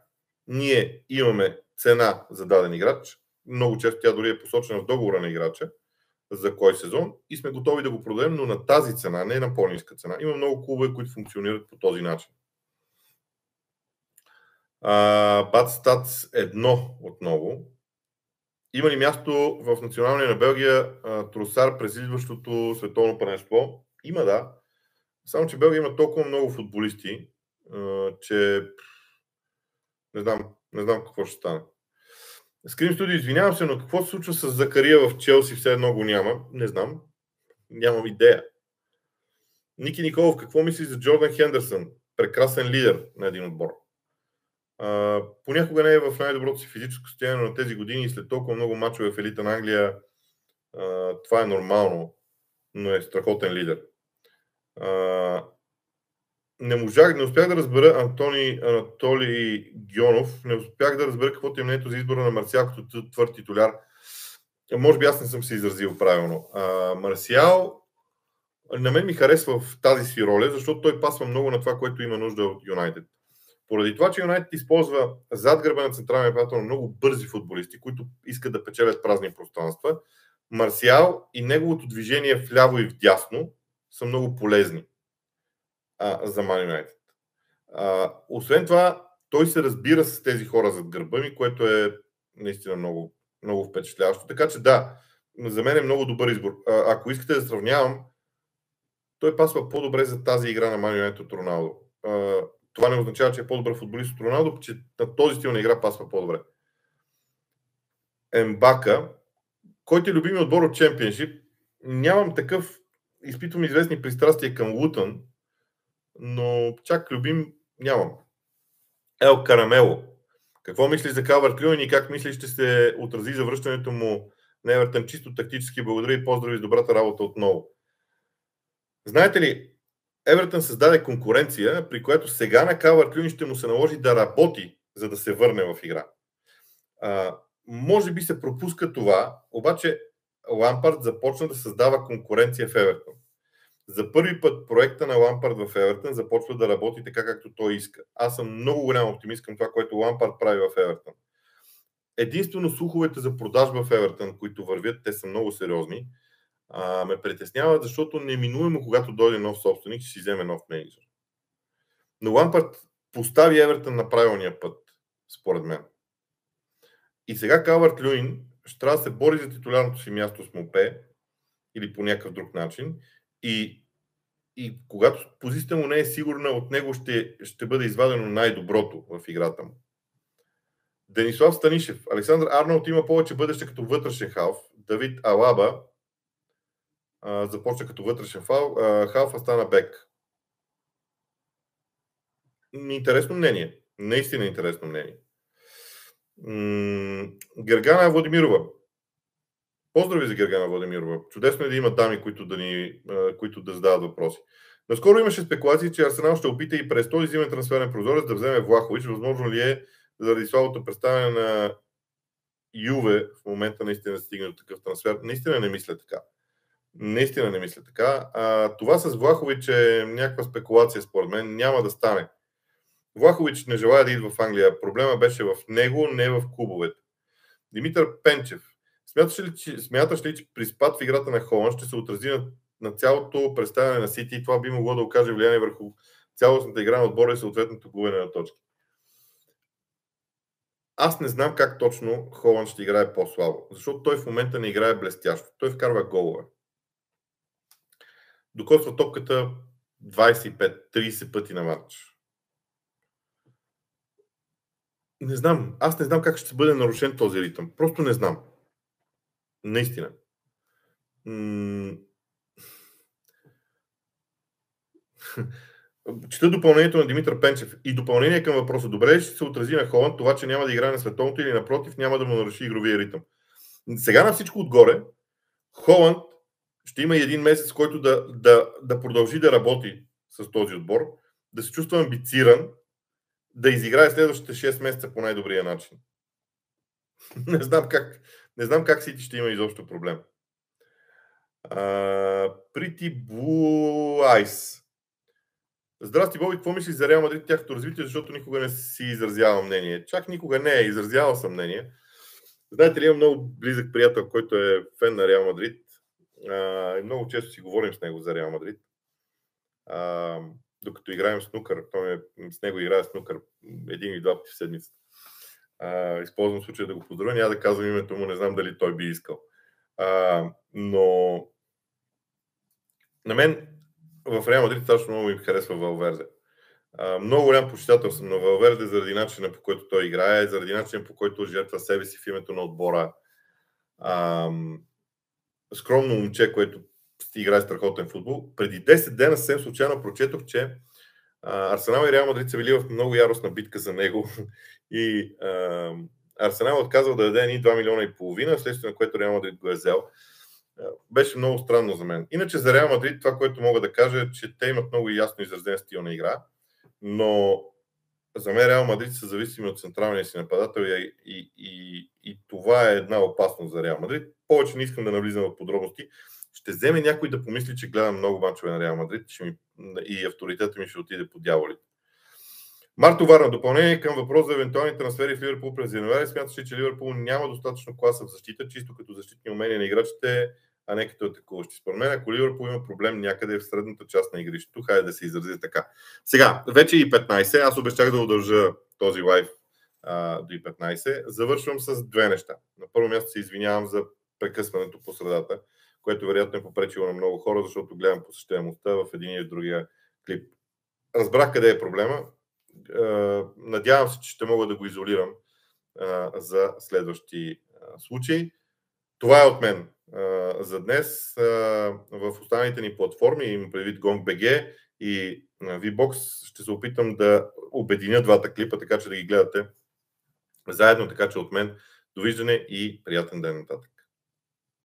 Ние имаме цена за даден играч, много често тя дори е посочена в договора на играча, за кой сезон и сме готови да го продадем, но на тази цена, не на по-ниска цена. Има много клубове, които функционират по този начин. Бат Стац едно отново. Има ли място в националния на Белгия Тросар през идващото световно първенство? Има, да. Само, че Белгия има толкова много футболисти, че не знам, не знам какво ще стане. Скрим студио, извинявам се, но какво се случва с Закария в Челси, все едно го няма? Не знам. Нямам идея. Ники Николов, какво мисли за Джордан Хендерсън? Прекрасен лидер на един отбор. Понякога не е в най-доброто си физическо състояние на тези години и след толкова много мачове в елита на Англия а, това е нормално, но е страхотен лидер. А, не можах, не успях да разбера Антони Анатолий Гионов, не успях да разбера каквото е мнението за избора на Марсиал като твърд титуляр. Може би аз не съм се изразил правилно. А, Марсиал на мен ми харесва в тази си роля, защото той пасва много на това, което има нужда от Юнайтед. Поради това, че Юнайтед използва зад гърба на централния приятел много бързи футболисти, които искат да печелят празни пространства, Марсиал и неговото движение вляво и вдясно са много полезни а, за United. А, освен това, той се разбира с тези хора зад гърба ми, което е наистина много, много впечатляващо. Така че да, за мен е много добър избор. А, ако искате да сравнявам, той пасва по-добре за тази игра на Man United от Роналдо. Това не означава, че е по-добър футболист от Роналдо, че на този стил на игра пасва по-добре. Ембака, който е любими отбор от Чемпионшип, нямам такъв, изпитвам известни пристрастия към Лутън, но чак любим нямам. Ел Карамело. Какво мислиш за Калвард Люин и как мислиш ще се отрази за връщането му на Евертън чисто тактически? Благодаря и поздрави с добрата работа отново. Знаете ли, Евертън създаде конкуренция, при която сега на Калвард Люин ще му се наложи да работи, за да се върне в игра. А, може би се пропуска това, обаче Лампард започна да създава конкуренция в Евертън. За първи път проекта на Лампард в Евертън започва да работи така, както той иска. Аз съм много голям оптимист към това, което Лампард прави в Евертън. Единствено слуховете за продажба в Евертън, които вървят, те са много сериозни, а, ме притесняват, защото неминуемо, когато дойде нов собственик, ще си вземе нов менеджер. Но Лампард постави Евертън на правилния път, според мен. И сега Калвард Люин ще трябва да се бори за титулярното си място с Мопе или по някакъв друг начин и, и когато позицията му не е сигурна, от него ще, ще бъде извадено най-доброто в играта му. Денислав Станишев. Александър Арнолд има повече бъдеще като вътрешен халф. Давид Алаба а, започна като вътрешен фал, а, халф, а стана бек. Интересно мнение. Наистина интересно мнение. Гергана Владимирова. Поздрави за Гергана Владимирова. Чудесно е да има дами, които да, ни, които да задават въпроси. Наскоро имаше спекулации, че Арсенал ще опита и през този зимен трансферен прозорец да вземе Влахович. Възможно ли е заради слабото представяне на Юве в момента наистина да стигне до такъв трансфер? Наистина не мисля така. Наистина не мисля така. А, това с Влахович е някаква спекулация, според мен. Няма да стане. Влахович не желая да идва в Англия. Проблема беше в него, не в клубовете. Димитър Пенчев. Смяташ ли, че, смяташ ли, че при спад в играта на Холанд ще се отрази на, на цялото представяне на Сити и това би могло да окаже влияние върху цялостната игра на отбора и съответното губене на точки? Аз не знам как точно Холанд ще играе по-слабо, защото той в момента не играе блестящо. Той вкарва голове. Докосва топката 25-30 пъти на матч. Не знам. Аз не знам как ще бъде нарушен този ритъм. Просто не знам. Наистина. Чета допълнението на Димитър Пенчев. И допълнение към въпроса. Добре ще се отрази на Холанд това, че няма да играе на световното или напротив няма да му наруши игровия ритъм? Сега на всичко отгоре, Холанд ще има един месец, който да, да, да продължи да работи с този отбор, да се чувства амбициран, да изиграе следващите 6 месеца по най-добрия начин. не знам как, не знам как Сити ще има изобщо проблем. Прити Eyes. Здрасти, Боби, какво мислиш за Реал Мадрид, тяхното развитие, защото никога не си изразявал мнение. Чак никога не е изразявал съм мнение. Знаете ли, имам много близък приятел, който е фен на Реал Мадрид. А, и много често си говорим с него за Реал Мадрид. А, докато играем снукър, той е, с него играе снукър един или два пъти в седмицата. А, използвам случая да го поздравя, няма да казвам името му, не знам дали той би искал. А, но на мен в Реал Мадрид страшно много им харесва Валверде. много голям почитател съм на Валверде заради начина по който той играе, заради начина по който жертва себе си в името на отбора. А, скромно момче, което играе страхотен футбол. Преди 10 дена съвсем случайно прочетох, че Арсенал и Реал Мадрид са били в много яростна битка за него и а, Арсенал отказал да даде ни 2 милиона и половина, следствие на което Реал Мадрид го е взел. Беше много странно за мен. Иначе за Реал Мадрид това, което мога да кажа е, че те имат много ясно изразен стил на игра, но за мен Реал Мадрид са зависими от централния си нападател и, и, и, и това е една опасност за Реал Мадрид. Повече не искам да навлизам в подробности. Ще вземе някой да помисли, че гледам много мачове на Реал Мадрид ще ми, и авторитета ми ще отиде по дяволите. Марто Варна, допълнение към въпрос за евентуални трансфери в Ливърпул през януари. Смяташ, че Ливърпул няма достатъчно класа в защита, чисто като защитни умения на играчите, а не като атакуващи. Според мен, ако Ливърпул има проблем някъде в средната част на игрището, хайде да се изрази така. Сега, вече и 15, аз обещах да удължа този лайф а, до и 15. Завършвам с две неща. На първо място се извинявам за прекъсването по средата, което вероятно е попречило на много хора, защото гледам посещаемостта в един или другия клип. Разбрах къде е проблема. Надявам се, че ще мога да го изолирам за следващи случаи. Това е от мен за днес. В останалите ни платформи, им предвид GongBG и VBOX, ще се опитам да обединя двата клипа, така че да ги гледате заедно, така че от мен довиждане и приятен ден нататък.